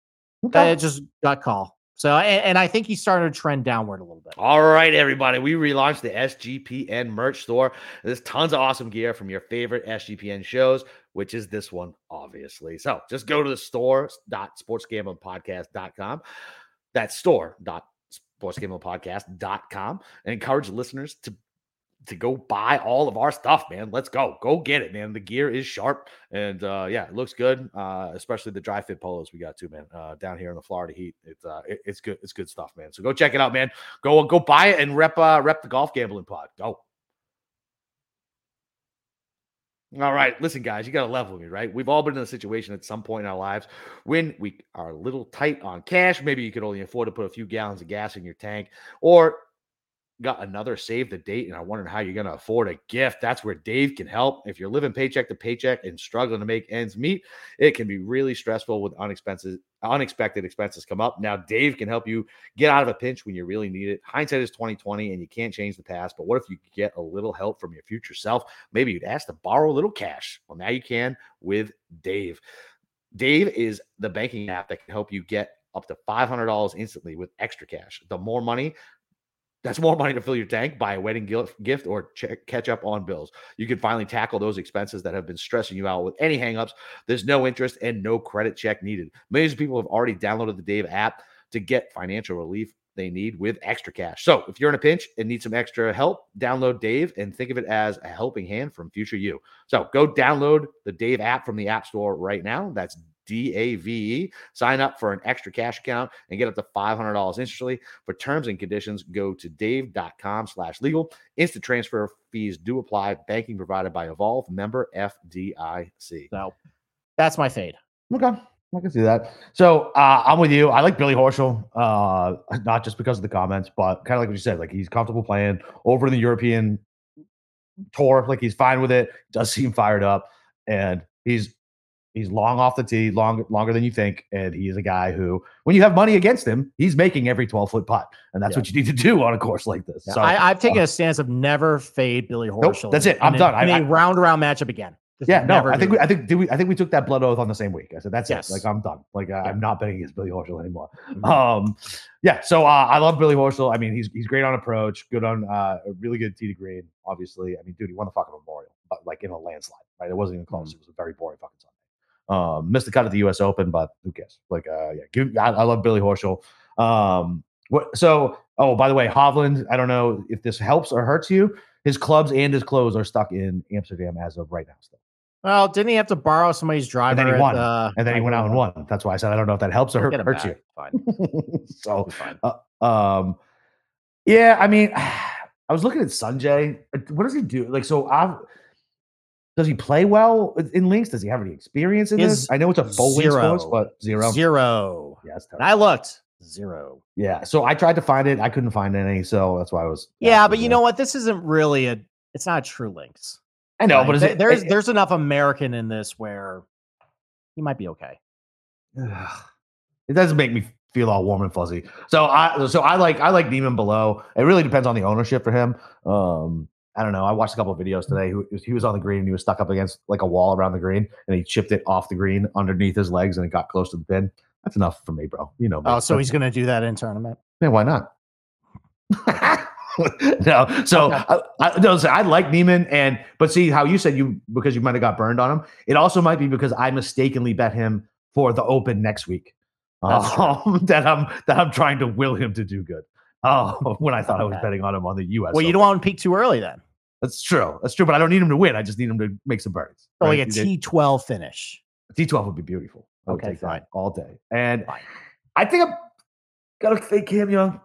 Uh, okay. It just gut call. So, and, and, I think he's starting to trend downward a little bit. All right, everybody. We relaunched the SGPN merch store. There's tons of awesome gear from your favorite SGPN shows, which is this one, obviously. So just go to the store.sportsgamblingpodcast.com. That's store.sportsgamblingpodcast.com and encourage listeners to to go buy all of our stuff, man. Let's go. Go get it, man. The gear is sharp and uh yeah, it looks good. Uh especially the dry fit polos we got too, man. Uh down here in the Florida heat. It's uh it, it's good. It's good stuff, man. So go check it out, man. Go go buy it and rep uh rep the golf gambling pod. Go. All right, listen, guys, you got to level me, right? We've all been in a situation at some point in our lives when we are a little tight on cash. Maybe you could only afford to put a few gallons of gas in your tank, or got another save the date and I wondering how you're going to afford a gift. That's where Dave can help. If you're living paycheck to paycheck and struggling to make ends meet, it can be really stressful with unexpensive unexpected expenses come up. Now Dave can help you get out of a pinch when you really need it. Hindsight is 2020 and you can't change the past, but what if you get a little help from your future self? Maybe you'd ask to borrow a little cash. Well, now you can with Dave. Dave is the banking app that can help you get up to $500 instantly with extra cash. The more money, that's more money to fill your tank, buy a wedding gift, or check, catch up on bills. You can finally tackle those expenses that have been stressing you out with any hangups. There's no interest and no credit check needed. Millions of people have already downloaded the Dave app to get financial relief they need with extra cash. So if you're in a pinch and need some extra help, download Dave and think of it as a helping hand from future you. So go download the Dave app from the App Store right now. That's D A V E. Sign up for an extra cash account and get up to $500 instantly. For terms and conditions, go to dave.com slash legal. Instant transfer fees do apply. Banking provided by Evolve, member FDIC. So that's my fade. Okay. I can see that. So uh, I'm with you. I like Billy Horschel, uh, not just because of the comments, but kind of like what you said. Like he's comfortable playing over in the European tour. Like he's fine with it. Does seem fired up, and he's He's long off the tee, long, longer than you think. And he's a guy who, when you have money against him, he's making every 12 foot putt. And that's yeah. what you need to do on a course like this. Yeah. So I, have taken uh, a stance of never fade Billy Horschel. Nope, that's it. I'm in done. In I, a round around matchup again. Just yeah, no, I think we, I think we, I think we took that blood oath on the same week. I said that's yes. it. Like I'm done. Like I, am not betting against Billy Horschel anymore. Mm-hmm. Um, yeah. So uh, I love Billy Horschel. I mean, he's he's great on approach, good on uh, really good tee to green. Obviously, I mean, dude, he won the fucking Memorial, but like in a landslide. Right? It wasn't even close. Mm-hmm. It was a very boring fucking Sunday. Um, missed the cut at the U.S. Open, but who cares? Like, uh, yeah, give, I, I love Billy Horschel. Um, what? So, oh, by the way, Hovland. I don't know if this helps or hurts you. His clubs and his clothes are stuck in Amsterdam as of right now. Still. Well, didn't he have to borrow somebody's driver? And then he won. The, and then he went out and won. That's why I said I don't know if that helps or hurt, hurts back. you. Fine. so, fine. Uh, um, yeah, I mean, I was looking at Sungjae. What does he do? Like, so I does he play well in links? Does he have any experience in Is this? I know it's a full zero. course, but zero. Zero. Yeah, I looked. Zero. Yeah. So I tried to find it. I couldn't find any. So that's why I was. Yeah, but you know what? This isn't really a. It's not a true links. I know, right? but it, there's it, there's enough American in this where he might be okay. It doesn't make me feel all warm and fuzzy. So I so I like I like Demon below. It really depends on the ownership for him. Um, I don't know. I watched a couple of videos today. He, he was on the green and he was stuck up against like a wall around the green and he chipped it off the green underneath his legs and it got close to the pin. That's enough for me, bro. You know. Me. Oh, so he's going to do that in tournament? Yeah, why not? no, so okay. I, I, no, so I like Niemann, and but see how you said you because you might have got burned on him. It also might be because I mistakenly bet him for the Open next week. Um, that I'm that I'm trying to will him to do good. Oh, when I thought okay. I was betting on him on the U.S. Well, Open. you don't want to peak too early then. That's true. That's true. But I don't need him to win. I just need him to make some birdies. Oh, right? like a T twelve finish. T twelve would be beautiful. I would okay, take fine. that all day. And. I think I'm gonna fake Cam Young.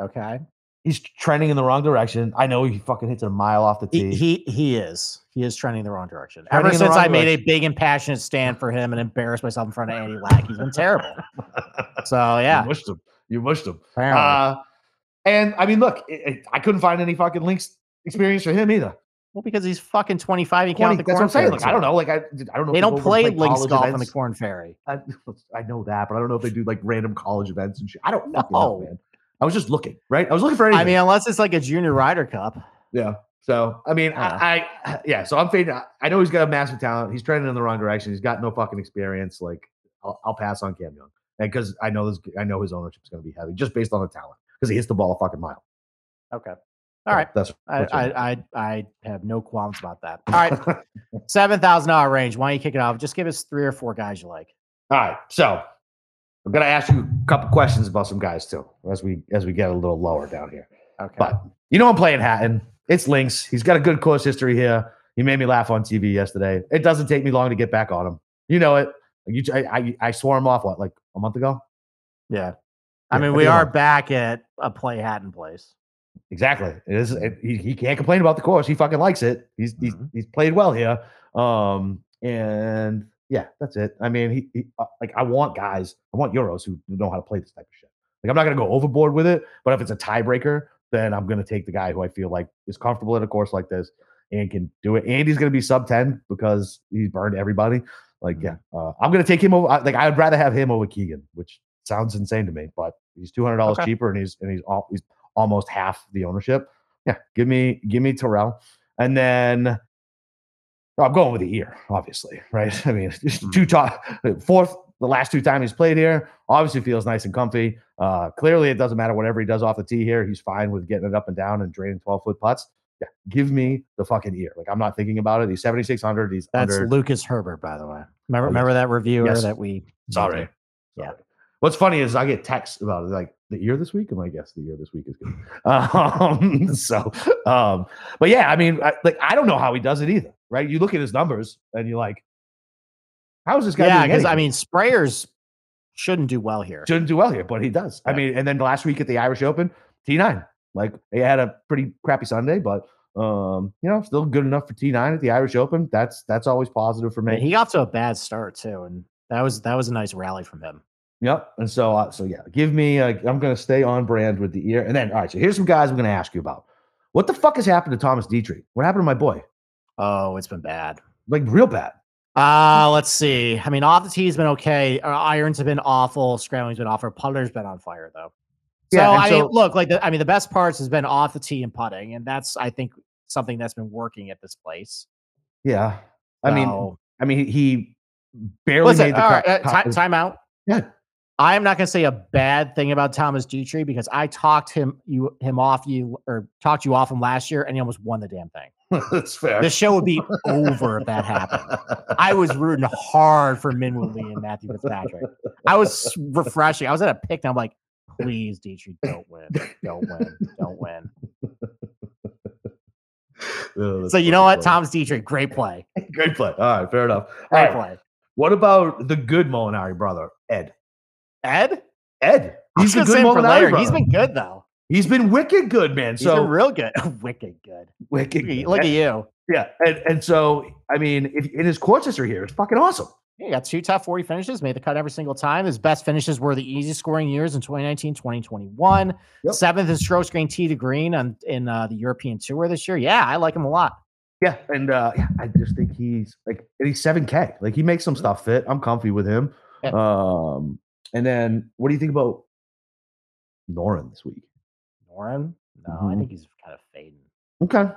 Okay. He's trending in the wrong direction. I know he fucking hits a mile off the tee. He he, he is. He is trending in the wrong direction. Trending Ever since I direction. made a big and passionate stand for him and embarrassed myself in front of Andy Lack, he's been terrible. so yeah, you mushed him. You mushed him. Uh, and I mean, look, it, it, I couldn't find any fucking links experience for him either. Well, because he's fucking 25. He can't. That's what I'm saying. Like, I don't know. Like, I, I don't know. They don't play links golf events. on the Korn Ferry. I, I, know that, but I don't know if they do like random college events and shit. I don't know, know man. I was just looking, right? I was looking for anything. I mean, unless it's like a junior Ryder Cup. Yeah. So I mean, I, I, yeah. So I'm fading. I know he's got a massive talent. He's trending in the wrong direction. He's got no fucking experience. Like, I'll, I'll pass on Cam Young, and because I know this, I know his ownership is going to be heavy just based on the talent because he hits the ball a fucking mile. Okay. All right. That's I, I, I, I have no qualms about that. All right. Seven thousand dollar range. Why don't you kick it off? Just give us three or four guys you like. All right. So I'm gonna ask you a couple questions about some guys too, as we as we get a little lower down here. Okay. But you know I'm playing Hatton. It's Links. He's got a good course history here. He made me laugh on TV yesterday. It doesn't take me long to get back on him. You know it. You, I, I, I swore him off what like a month ago. Yeah. I mean, we are back at a play Hatton place. Exactly. It is. It, he, he can't complain about the course. He fucking likes it. He's mm-hmm. he's, he's played well here. Um, and yeah, that's it. I mean, he, he uh, like I want guys. I want Euros who know how to play this type of shit. Like I'm not gonna go overboard with it, but if it's a tiebreaker, then I'm gonna take the guy who I feel like is comfortable in a course like this and can do it. And he's gonna be sub ten because he's burned everybody. Like, mm-hmm. yeah, uh, I'm gonna take him over. Like, I'd rather have him over Keegan, which sounds insane to me, but he's two hundred dollars okay. cheaper, and he's and he's all he's almost half the ownership. Yeah, give me give me Tyrrell, and then oh, I'm going with the ear, obviously, right? I mean, mm-hmm. two top fourth. The last two times he's played here, obviously feels nice and comfy. Uh, clearly, it doesn't matter whatever he does off the tee here. He's fine with getting it up and down and draining 12 foot putts. Yeah, give me the fucking ear. Like I'm not thinking about it. He's 7600. He's that's under... Lucas Herbert, by the way. Remember, oh, remember that reviewer yes. that we. Sorry. Yeah. What's funny is I get texts about it, like the year this week. And I guess the year this week is good. Um, so, um, but yeah, I mean, I, like I don't know how he does it either, right? You look at his numbers and you're like, how is this guy? Yeah, because I mean, sprayers shouldn't do well here. Shouldn't do well here, but he does. I mean, and then last week at the Irish Open, T9, like he had a pretty crappy Sunday, but um, you know, still good enough for T9 at the Irish Open. That's that's always positive for me. he got to a bad start too, and that was that was a nice rally from him. Yep. And so, uh, so yeah, give me. Uh, I'm going to stay on brand with the ear. And then, all right. So here's some guys I'm going to ask you about. What the fuck has happened to Thomas Detry? What happened to my boy? Oh, it's been bad. Like real bad. Uh, let's see. I mean, off the tee has been okay. Irons have been awful. Scrambling's been awful. Putter's been on fire though. So yeah, I so, mean, look, like the, I mean, the best parts has been off the tee and putting, and that's I think something that's been working at this place. Yeah, I so, mean, I mean, he barely listen, made the right, uh, time out. Yeah, I am not going to say a bad thing about Thomas Detry because I talked him you him off you or talked you off him last year and he almost won the damn thing. That's fair. The show would be over if that happened. I was rooting hard for Minwoo Lee and Matthew Fitzpatrick. I was refreshing. I was at a pick and I'm like, please, Detry, don't win. Don't win. Don't win. Oh, so you know what, Thomas Detry, great play. great play. All right, fair enough. Great right. play. What about the good Molinari brother, Ed? Ed? Ed. He's a good Molinari. brother. He's been good though. He's been wicked good, man. He's so real good. wicked good. Wicked. Good. Look at you. Yeah, and and so I mean, if, in his course history here, it's fucking awesome. He got two top 40 finishes, made the cut every single time. His best finishes were the easy scoring years in 2019, 2021. Yep. Seventh in strokes gained tee to green on in uh, the European Tour this year. Yeah, I like him a lot. Yeah, and uh, yeah, I just think he's like he's 7K. Like he makes some stuff fit. I'm comfy with him. Yeah. Um, and then what do you think about Noren this week? Noren? No, mm-hmm. I think he's kind of fading. Okay.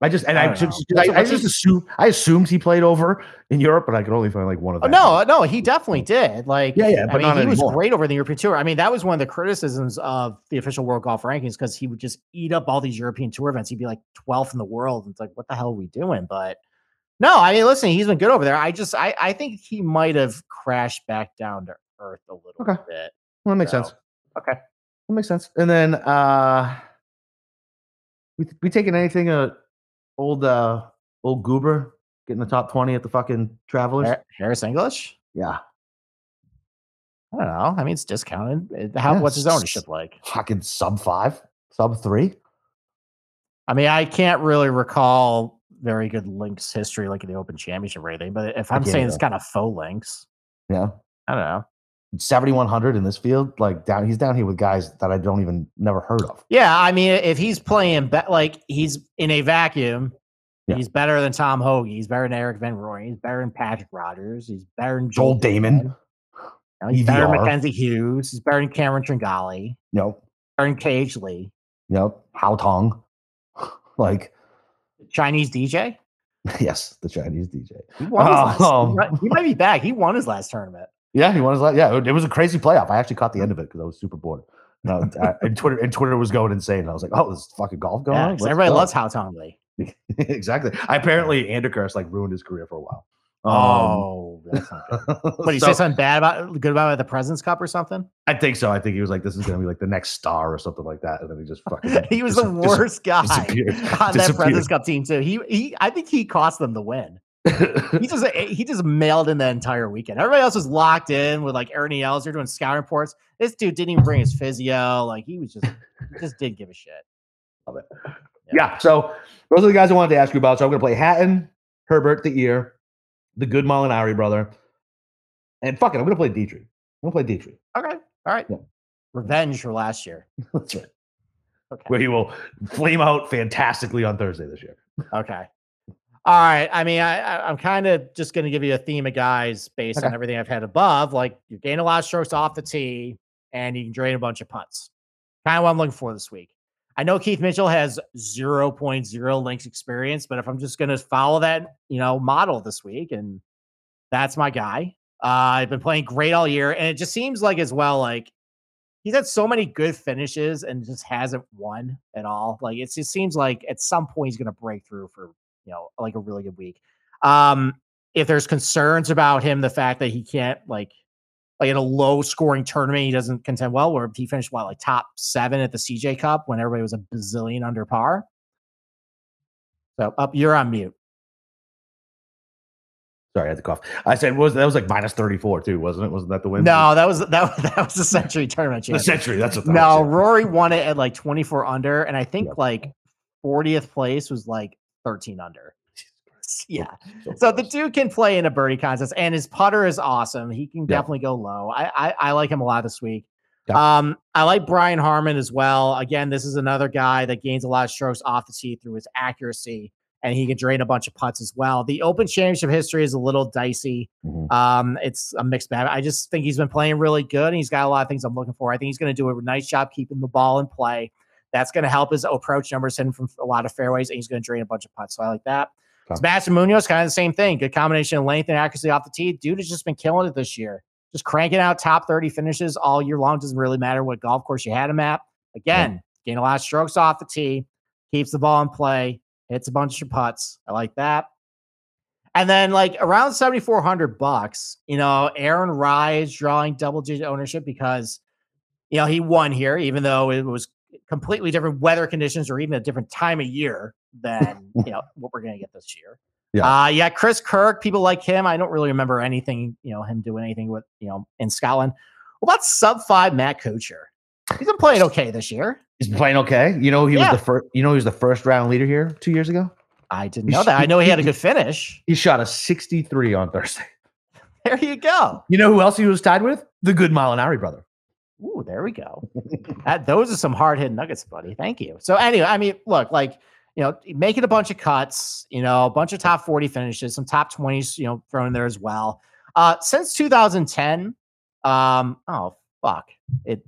I just and I, I just, I, I just assumed I assumed he played over in Europe, but I could only find like one of them. Oh, no, no, he definitely did. Like, yeah, yeah, but I mean, he anymore. was great over the European Tour. I mean, that was one of the criticisms of the official World Golf Rankings because he would just eat up all these European Tour events. He'd be like 12th in the world. And it's like, what the hell are we doing? But no, I mean, listen, he's been good over there. I just, I, I think he might have crashed back down to earth a little okay. bit. Well, that makes so, sense. Okay, that makes sense. And then, uh, we we taking anything uh old uh old goober getting the top 20 at the fucking travelers. Harris english? Yeah. I don't know. I mean it's discounted. How yeah, what's his ownership like? fucking sub five sub three? I mean i can't really recall very good links history like in the open championship or anything but if i'm saying it's kind of faux links yeah. I don't know 7100 in this field like down he's down here with guys that i don't even never heard of. Yeah i mean if he's playing be- like he's in a vacuum yeah. he's better than tom hoge he's better than erik van rooyen he's better than patrick rodgers he's better than joel, joel dahmen he's EVR. better than mackenzie hughes he's better than cameron tringale nope better than cage lee. Yep Haotong like chinese dj yes the chinese dj he, won his last, um, he might be back he won his last tournament yeah, he won his last. Yeah, it, was a crazy playoff. I actually caught the end of it because I was super bored. No, and Twitter and Twiter was going insane. I was like, "Oh, this fucking golf going yeah, on." Everybody go. loves Haotong Li. exactly. I apparently Andujar's like ruined his career for a while. Um, oh, that's not good. What you so, say something bad about good about the President's Cup or something? I think so. I think he was like, "This is going to be like the next star" or something like that, and then he just fucking. he was dis- the worst dis- guy on that President's Cup team too. He he. I think he cost them the win he just eh, he just mailed in the entire weekend. Everybody else was locked in with like Ernie Els. They're doing scout reports. This dude didn't even bring his physio. Like he was just just didn't give a shit. Love it. Yeah. yeah. So those are the guys I wanted to ask you about. So I'm gonna play Hatton, Herbert, the ear, the good Molinari brother, and fuck it, I'm gonna play Detry. I'm gonna play Detry. Okay. All right. Yeah. Revenge for last year. That's right. Okay. Where he will flame out fantastically on Thursday this year. Okay. All right. I mean, I, am kind of just going to give you a theme of guys based okay. on everything I've had above. Like you gain a lot of strokes off the tee, and you can drain a bunch of putts. Kind of what I'm looking for this week. I know Keith Mitchell has 0.0 links experience, but if I'm just going to follow that, you know, model this week, and that's my guy. Uh, I've been playing great all year, and it just seems like as well, like he's had so many good finishes and just hasn't won at all. Like it just seems like at some point he's going to break through for you know, like a really good week. Um, if there's concerns about him, the fact that he can't like like in a low scoring tournament, he doesn't contend well, where he finished what like top seven at the CJ Cup when everybody was a bazillion under par. So up, you're on mute. Sorry, I had to cough. I said was that was like minus thirty four too, wasn't it? Wasn't that the win? No, that was that that was the Sentry tournament. the Sentry. That's what. No, Rory won it at like twenty four under, and I think like fortieth place was like 13 under. Yeah. So, so the dude can play in a birdie contest and his putter is awesome. He can definitely go low. I, I, I like him a lot this week. Um, I like Brian Harman as well. Again, this is another guy that gains a lot of strokes off the tee through his accuracy, and he can drain a bunch of putts as well. The Open Championship history is a little dicey. Mm-hmm. Um, it's a mixed bag. I just think he's been playing really good, and he's got a lot of things I'm looking for. I think he's going to do a nice job keeping the ball in play. That's going to help his approach numbers hitting from a lot of fairways, and he's going to drain a bunch of putts. So I like that. Sebastian Munoz, kind of the same thing. Good combination of length and accuracy off the tee. Dude has just been killing it this year. Just cranking out top 30 finishes all year long. Doesn't really matter what golf course you had him at. Again, yeah. gain a lot of strokes off the tee, keeps the ball in play, hits a bunch of putts. I like that. And then like around 7,400 bucks, you know, Aaron Rai drawing double digit ownership because, you know, he won here, even though it was completely different weather conditions or even a different time of year than, you know, what we're going to get this year. Yeah. Uh, yeah. Chris Kirk, people like him. I don't really remember anything, you know, him doing anything with, you know, in Scotland. What about sub five Matt Kuchar? He's been playing okay this year. He's been playing okay. You know, he yeah. was the first, you know, he was the first round leader here two years ago. I didn't know that. I know he had a good finish. He shot a 63 on Thursday. There you go. You know who else he was tied with? The good Molinari brother. Ooh, there we go. that, those are some hard hit nuggets, buddy. Thank you. So anyway, I mean, look, like you know, making a bunch of cuts, you know, a bunch of top 40 finishes, some top 20s, you know, thrown in there as well. Uh, since 2010, um, oh fuck, it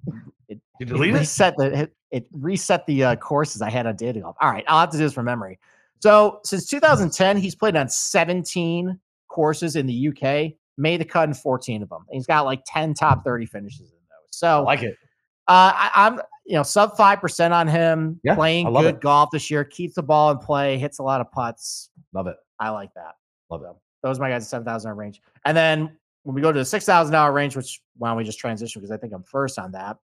it, it reset the it, it reset the uh, courses I had on data golf. All right, I'll have to do this from memory. So since 2010, he's played on 17 courses in the UK, made the cut in 14 of them. He's got like 10 top 30 finishes. So I like it. Uh, I, I'm you know, sub five percent on him. Yeah, playing good it. golf this year, keeps the ball in play, hits a lot of putts. Love it. I like that. Love it. Those are my guys at seven thousand range. And then when we go to the six thousand dollar range, which why don't we just transition because I think I'm first on that.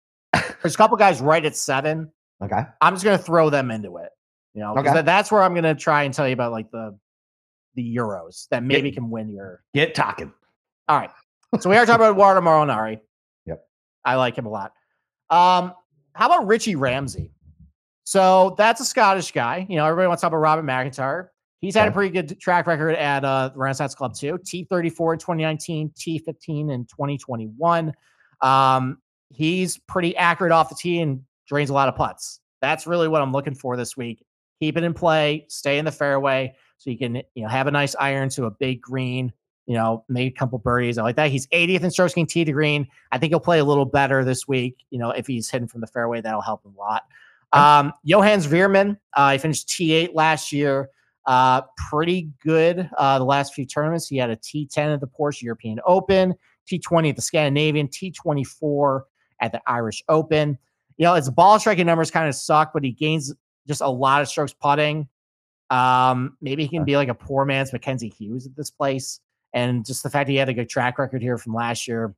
There's a couple guys right at seven. Okay. I'm just gonna throw them into it. You know, okay. that's where I'm gonna try and tell you about like the the Euros that maybe get, can win your get talking. All right. So we are talking about Edoardo Molinari. I like him a lot. Um, how about Richie Ramsay? So that's a Scottish guy. You know, everybody wants to talk about Robert MacIntyre. He's had a pretty good track record at uh, the Renaissance Club too. T34 in 2019, T15 in 2021. Um, he's pretty accurate off the tee and drains a lot of putts. That's really what I'm looking for this week. Keep it in play, stay in the fairway, so you can you know have a nice iron to a big green you know, made a couple birdies. I like that. He's 80th in strokes gained tee to green. I think he'll play a little better this week. You know, if he's hitting from the fairway, that'll help him a lot. Um, Johannes Veerman, uh, he finished T8 last year. Uh, pretty good uh, the last few tournaments. He had a T10 at the Porsche European Open, T20 at the Scandinavian, T24 at the Irish Open. You know, his ball striking numbers kind of suck, but he gains just a lot of strokes putting. Um, maybe he can be like a poor man's Mackenzie Hughes at this place and just the fact he had a good track record here from last year.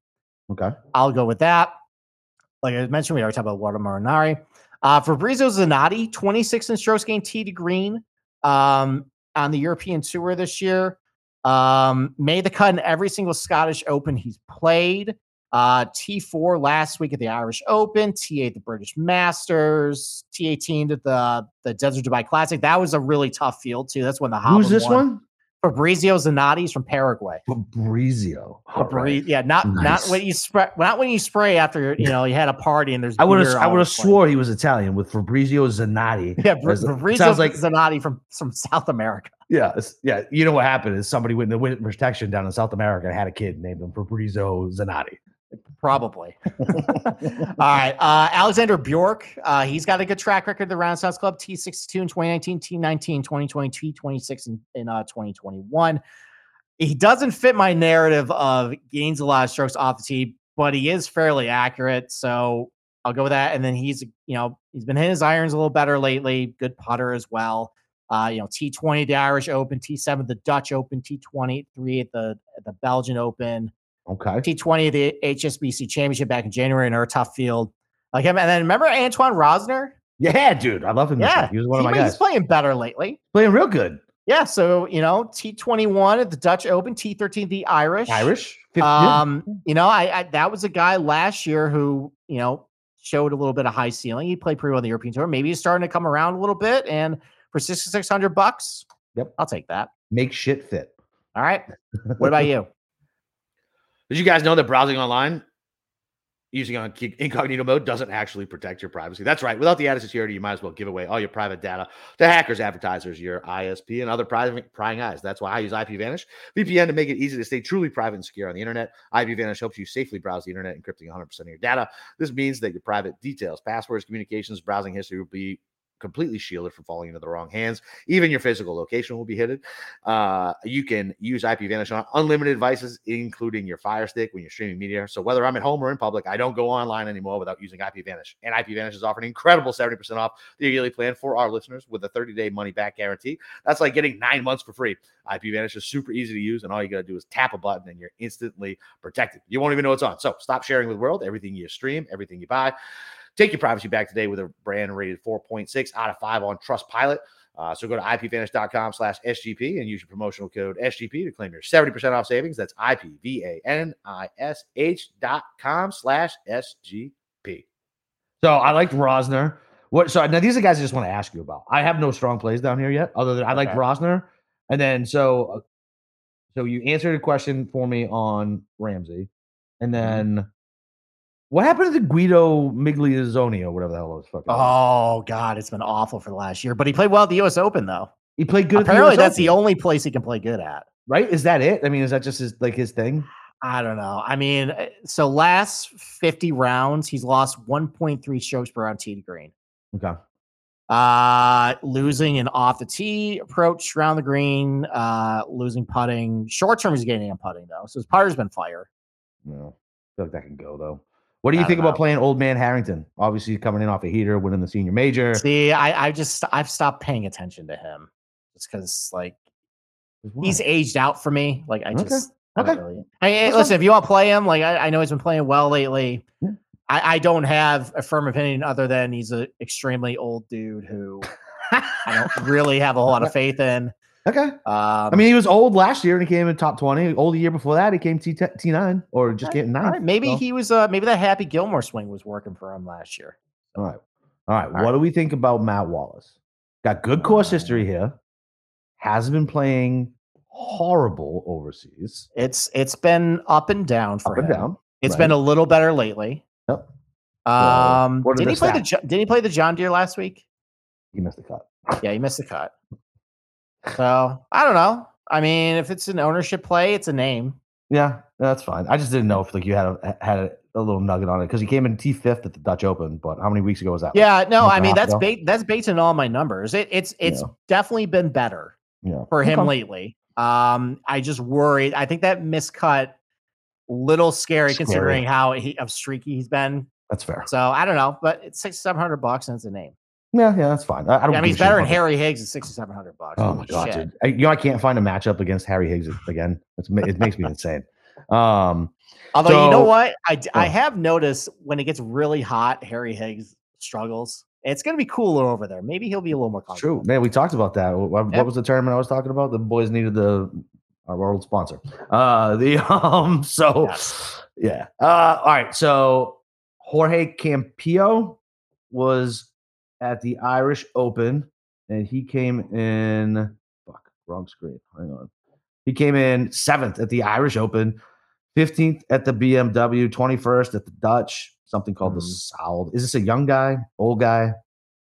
Okay, I'll go with that. Like I mentioned, we already talked about Walter Molinari. Uh, Fabrizio Zanotti, 26 in strokes gained T to green um, on the European Tour this year. Um, made the cut in every single Scottish Open he's played. Uh, T4 last week at the Irish Open, T8 the British Masters, T18 at the the Desert Dubai Classic. That was a really tough field too. That's when the Who's this won. one? Fabrizio Zanotti's from Paraguay. Fabrizio. Fabri- right. Yeah, not nice. not when you spray not when you spray after you know you had a party and there's I would have I would have swore he was Italian with Fabrizio Zanotti. Yeah, Fabrizio sounds like Zanotti from from South America. Yeah, yeah. You know what happened is somebody went in the wind protection down in South America and had a kid named him Fabrizio Zanotti. Probably. All right. Uh, Alexander Bjork. Uh, he's got a good track record. The Renaissance Club T62 in 2019, T19, 2020, T26 in, in uh, 2021. He doesn't fit my narrative of gains a lot of strokes off the tee, but he is fairly accurate. So I'll go with that. And then he's, you know, he's been hitting his irons a little better lately. Good putter as well. Uh, you know, T20 the Irish Open, T7 the Dutch Open, T20 three at the at the Belgian Open. Okay. T20 the HSBC Championship back in January in our tough field. Like him. And then remember Antoine Rozner? Yeah, dude. I love him. Yeah. He was one of my guys. He's playing better lately. Playing real good. Yeah. So, you know, T21 at the Dutch Open, T13 the Irish. Irish. 50, um, you know, I, I that was a guy last year who, you know, showed a little bit of high ceiling. He played pretty well on the European tour. Maybe he's starting to come around a little bit. And for 6,600 bucks, yep, I'll take that. Make shit fit. All right. What about you? Did you guys know that browsing online using incognito mode doesn't actually protect your privacy? That's right. Without the added security, you might as well give away all your private data to hackers, advertisers, your ISP, and other private prying eyes. That's why I use IPVanish VPN to make it easy to stay truly private and secure on the internet. IPVanish helps you safely browse the internet, encrypting 100% of your data. This means that your private details, passwords, communications, browsing history will be completely shielded from falling into the wrong hands. Even your physical location will be hidden. Uh, you can use IPVanish on unlimited devices, including your Fire Stick when you're streaming media. So whether I'm at home or in public, I don't go online anymore without using IPVanish. And IPVanish is offering incredible 70% off the yearly plan for our listeners with a 30-day money-back guarantee. That's like getting nine months for free. IPVanish is super easy to use, and all you got to do is tap a button, and you're instantly protected. You won't even know it's on. So stop sharing with the world. Everything you stream, everything you buy. Take your privacy back today with a brand rated 4.6 out of 5 on Trustpilot. Uh, so go to ipvanish.com slash SGP and use your promotional code SGP to claim your 70% off savings. That's I-P-V-A-N-I-S-H dot com slash SGP. So I liked Rozner. What so now these are guys I just want to ask you about. I have no strong plays down here yet, other than I like Rozner. And then so uh, so you answered a question for me on Ramsay. And mm-hmm. then. What happened to the Guido Migliazzoni or whatever the hell it was? Fucking oh God, it's been awful for the last year. But he played well at the U.S. Open though. He played good. Apparently, the that's Open. the only place he can play good at. Right? Is that it? I mean, is that just his like his thing? I don't know. I mean, eh, so last 50 rounds, he's lost 1.3 strokes per round tee to green. Okay. Uh losing an off the tee approach around the green, uh losing putting. Short term he's getting on putting though. So his putter's been fire. No. I feel like that can go though. What do you think about playing Old Man Harrington? Obviously, coming in off a heater, winning the senior major. See, I, I just I've stopped paying attention to him just because like he's aged out for me. Like I just okay. okay. Really, I, listen, if you want to play him, like I, I, know he's been playing well lately. Yeah. I, I don't have a firm opinion other than he's an extremely old dude who I don't really have a whole lot of faith in. Okay. Um, I mean, he was old last year and he came in top 20. Old the year before that, he came T T9 or just getting nine. Right. Maybe so. he was, uh, maybe that Happy Gilmore swing was working for him last year. All right. All right. All what right. do we think about Matt Wallace? Got good course history here. Has been playing horrible overseas. It's it's been up and down for up him. And down. It's right. been a little better lately. Yep. Um, did he play stats? the Did he play the John Deere last week? He missed the cut. Yeah, he missed the cut. So I don't know. I mean, if it's an ownership play, it's a name. Yeah, that's fine. I just didn't know if like you had a, had a, a little nugget on it because he came in T fifth at the Dutch Open. But how many weeks ago was that? Yeah, no, I mean that's ba- that's based on all my numbers. It, it's it's yeah. definitely been better yeah. for him okay. lately. Um, I just worried. I think that miscut little scary, scary. considering how he of streaky he's been. That's fair. So I don't know, but it's six seven hundred bucks and it's a name. Yeah, yeah, that's fine. I, I don't. Yeah, I mean, he's better than Harry Higgs at sixty seven hundred bucks. Oh my god, shit. dude! I, you know, I can't find a matchup against Harry Higgs again. It's, it makes me insane. Um, Although so, you know what, I I have noticed when it gets really hot, Harry Higgs struggles. It's going to be cooler over there. Maybe he'll be a little more comfortable. True, man. We talked about that. What, what was the tournament I was talking about? The boys needed the our world sponsor. Uh, the um, so yes. yeah. Uh, all right. So Jorge Campillo was at the Irish Open, and he came in. Fuck, wrong screen. Hang on. He came in seventh at the Irish Open, 15th at the BMW, 21st at the Dutch, something called mm. the Soud. Is this a young guy, old guy?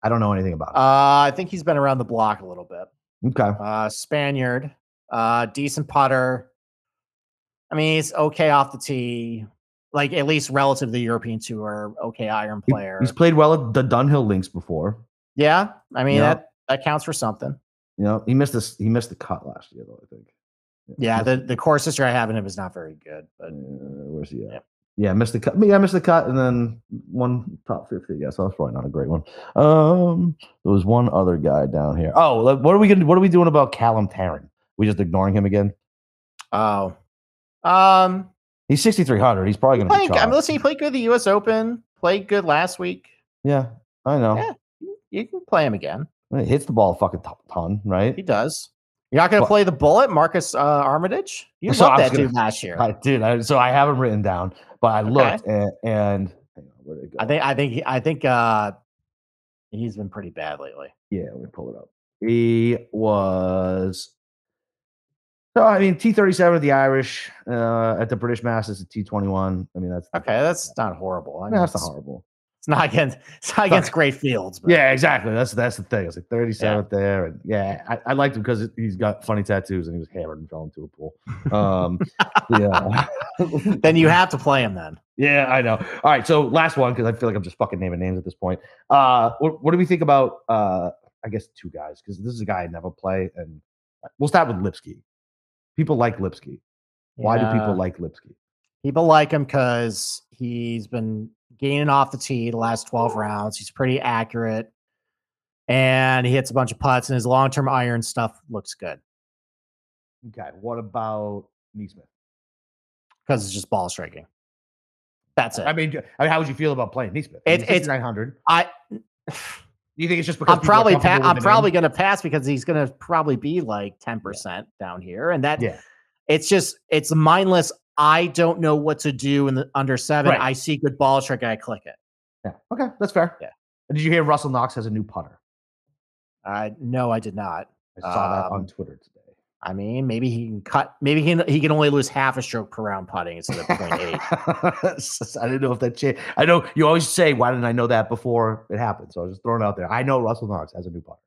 I don't know anything about it. Uh, I think he's been around the block a little bit. Okay. Uh, Spaniard, uh, decent putter. I mean, he's okay off the tee like at least relative to the European tour, okay iron player. He's played well at the Dunhill links before. Yeah, I mean that that counts for something. You know, he missed this. He missed the cut last year, though. I think. Yeah, yeah the the course history I have in him is not very good. But uh, where's he at? Yeah. yeah, missed the cut. Yeah, missed the cut, and then one top fifty. Yeah, so that's probably not a great one. Um, there was one other guy down here. Oh, what are we gonna? What are we doing about Callum Tarren? We just ignoring him again? Oh, um, He's 6,300. He's probably going to be. I'm listening. He played good at the U.S. Open. Played good last week. Yeah, I know. Yeah, you can play him again. He hits the ball a fucking ton, right? He does. You're not going to play the bullet, Marcus uh, Armitage? You so loved that gonna, dude last year. I, dude, I, so I have him written down, but I looked okay. and, and I think I think I think uh, he's been pretty bad lately. Yeah, let me pull it up. He was so I mean, T thirty seven at the Irish, uh, at the British Masters at T twenty one. I mean, that's okay. That's not horrible. I mean, that's not horrible. It's not against it's not against great fields. But. Yeah, exactly. That's that's the thing. It's like 37th yeah. there, and yeah, I, I, liked him because he's got funny tattoos and he was hammered and fell into a pool. Um, yeah. then you have to play him then. Yeah, I know. All right, so last one because I feel like I'm just fucking naming names at this point. Uh, what, what do we think about? Uh, I guess two guys because this is a guy I never play, and we'll start with Lipsky. People like Lipsky. Why yeah. do people like Lipsky? People like him because he's been gaining off the tee the last 12 rounds. He's pretty accurate and he hits a bunch of putts, and his long term iron stuff looks good. Okay. What about NeSmith? Because it's just ball striking. That's it. I mean, I mean, how would you feel about playing NeSmith? It, it's 900. I. You think it's just because I'm probably pa- I'm probably going to pass because he's going to probably be like 10% yeah. down here, and that yeah. it's just it's mindless I don't know what to do in the under seven. Right. I see good ball trick, I click it. Yeah. Okay, that's fair. Yeah. And did you hear Russell Knox has a new putter? Uh, no, I did not. I saw um, that on um, Twitter. I mean, maybe he can cut. Maybe he can, he can only lose half a stroke per round putting instead of 0.8. I didn't know if that changed. I know you always say, "Why didn't I know that before it happened?" So I was just throwing out there. I know Russell Knox has a new putter.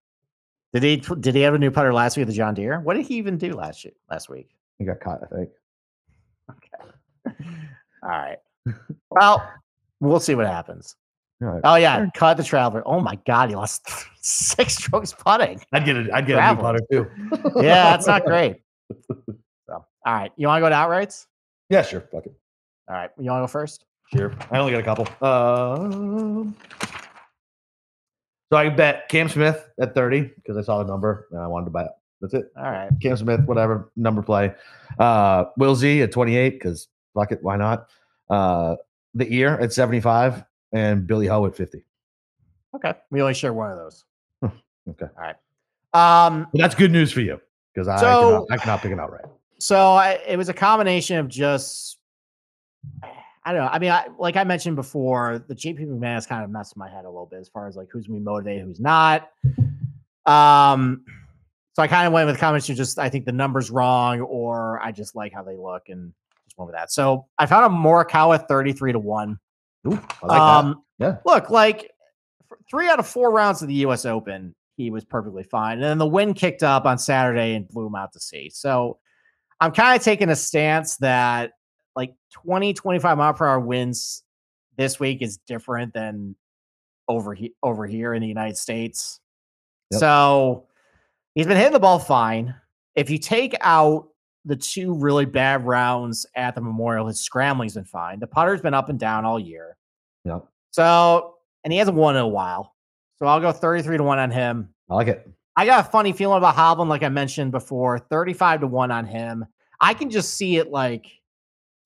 Did he? Did he have a new putter last week at the John Deere? What did he even do last year? Last week? He got caught, I think. Okay. All right. Well, we'll see what happens. Right. Oh yeah, cut the traveler. Oh my god, he lost six strokes putting. I'd get a I'd get a new putter too. yeah, that's not great. So, all right, you want to go to outrights? Yeah, sure. Fuck it. All right, you want to go first? Sure. I only got a couple. Um, so I bet Cam Smith at thirty because I saw the number and I wanted to buy it. That's it. All right. Cam Smith, whatever number play. Uh, Will Z at 28 because fuck it, why not? Uh, the ear at 75 and Billy Ho at 50. Okay. We only share one of those. okay. All right. Um, well, that's good news for you because I, so, cannot, I cannot pick it out right. So I, it was a combination of just, I don't know. I mean, I, like I mentioned before, the JP McManus has kind of messed my head a little bit as far as like who's be motivated, who's not. Um, so I kind of went with comments you just I think the numbers wrong, or I just like how they look and just went with that. So I found a Morikawa 33 to 1. Ooh, like um. Yeah. Look, like three out of four rounds of the US Open, he was perfectly fine. And then the wind kicked up on Saturday and blew him out to sea. So I'm kind of taking a stance that like 20, 25 mile per hour winds this week is different than over, he- over here in the United States. Yep. So He's been hitting the ball fine. If you take out the two really bad rounds at the Memorial, his scrambling's been fine. The putter's been up and down all year. Yeah. So, and he hasn't won in a while. So I'll go 33 to 1 on him. I like it. I got a funny feeling about Hovland, like I mentioned before. 35 to 1 on him. I can just see it like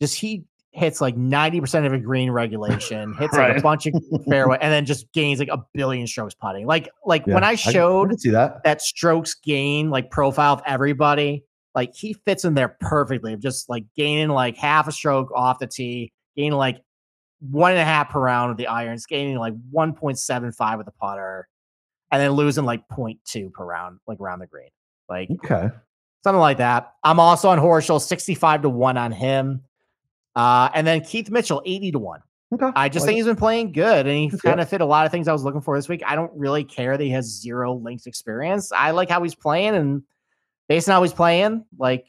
just he hits like 90% of a green regulation, hits right. like a bunch of fairway, and then just gains like a billion strokes putting. Like, like yeah, when I showed I, I that. that strokes gain like profile of everybody, like he fits in there perfectly. Of just like gaining like half a stroke off the tee, gaining like one and a half per round with the irons, gaining like 1.75 with the putter, and then losing like 0.2 per round, like around the green. Like okay. Something like that. I'm also on Horschel, 65 to 1 on him. Uh, and then Keith Mitchell, 80 to 1. Okay. I just like think he's been playing good and he kind of fit a lot of things I was looking for this week. I don't really care that he has zero links experience. I like how he's playing and based on how he's playing, like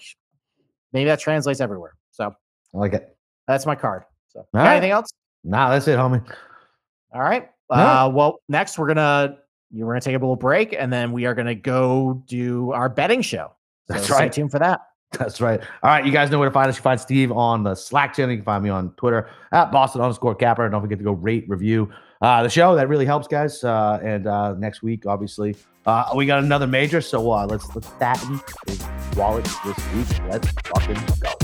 maybe that translates everywhere. So I like it. That's my card. So anything else? Nah, that's it, homie. All right. Uh, well, next we're gonna we're gonna take a little break and then we are gonna go do our betting show. So that's right. Stay tuned for that. That's right. All right, you guys know where to find us. You find Steve on the Slack channel. You can find me on Twitter at Boston underscore Capper. Don't forget to go rate, review uh, the show. That really helps, guys. Uh, and uh, next week, obviously, uh, we got another major. So uh, let's let's fatten his wallet this week. Let's fucking go.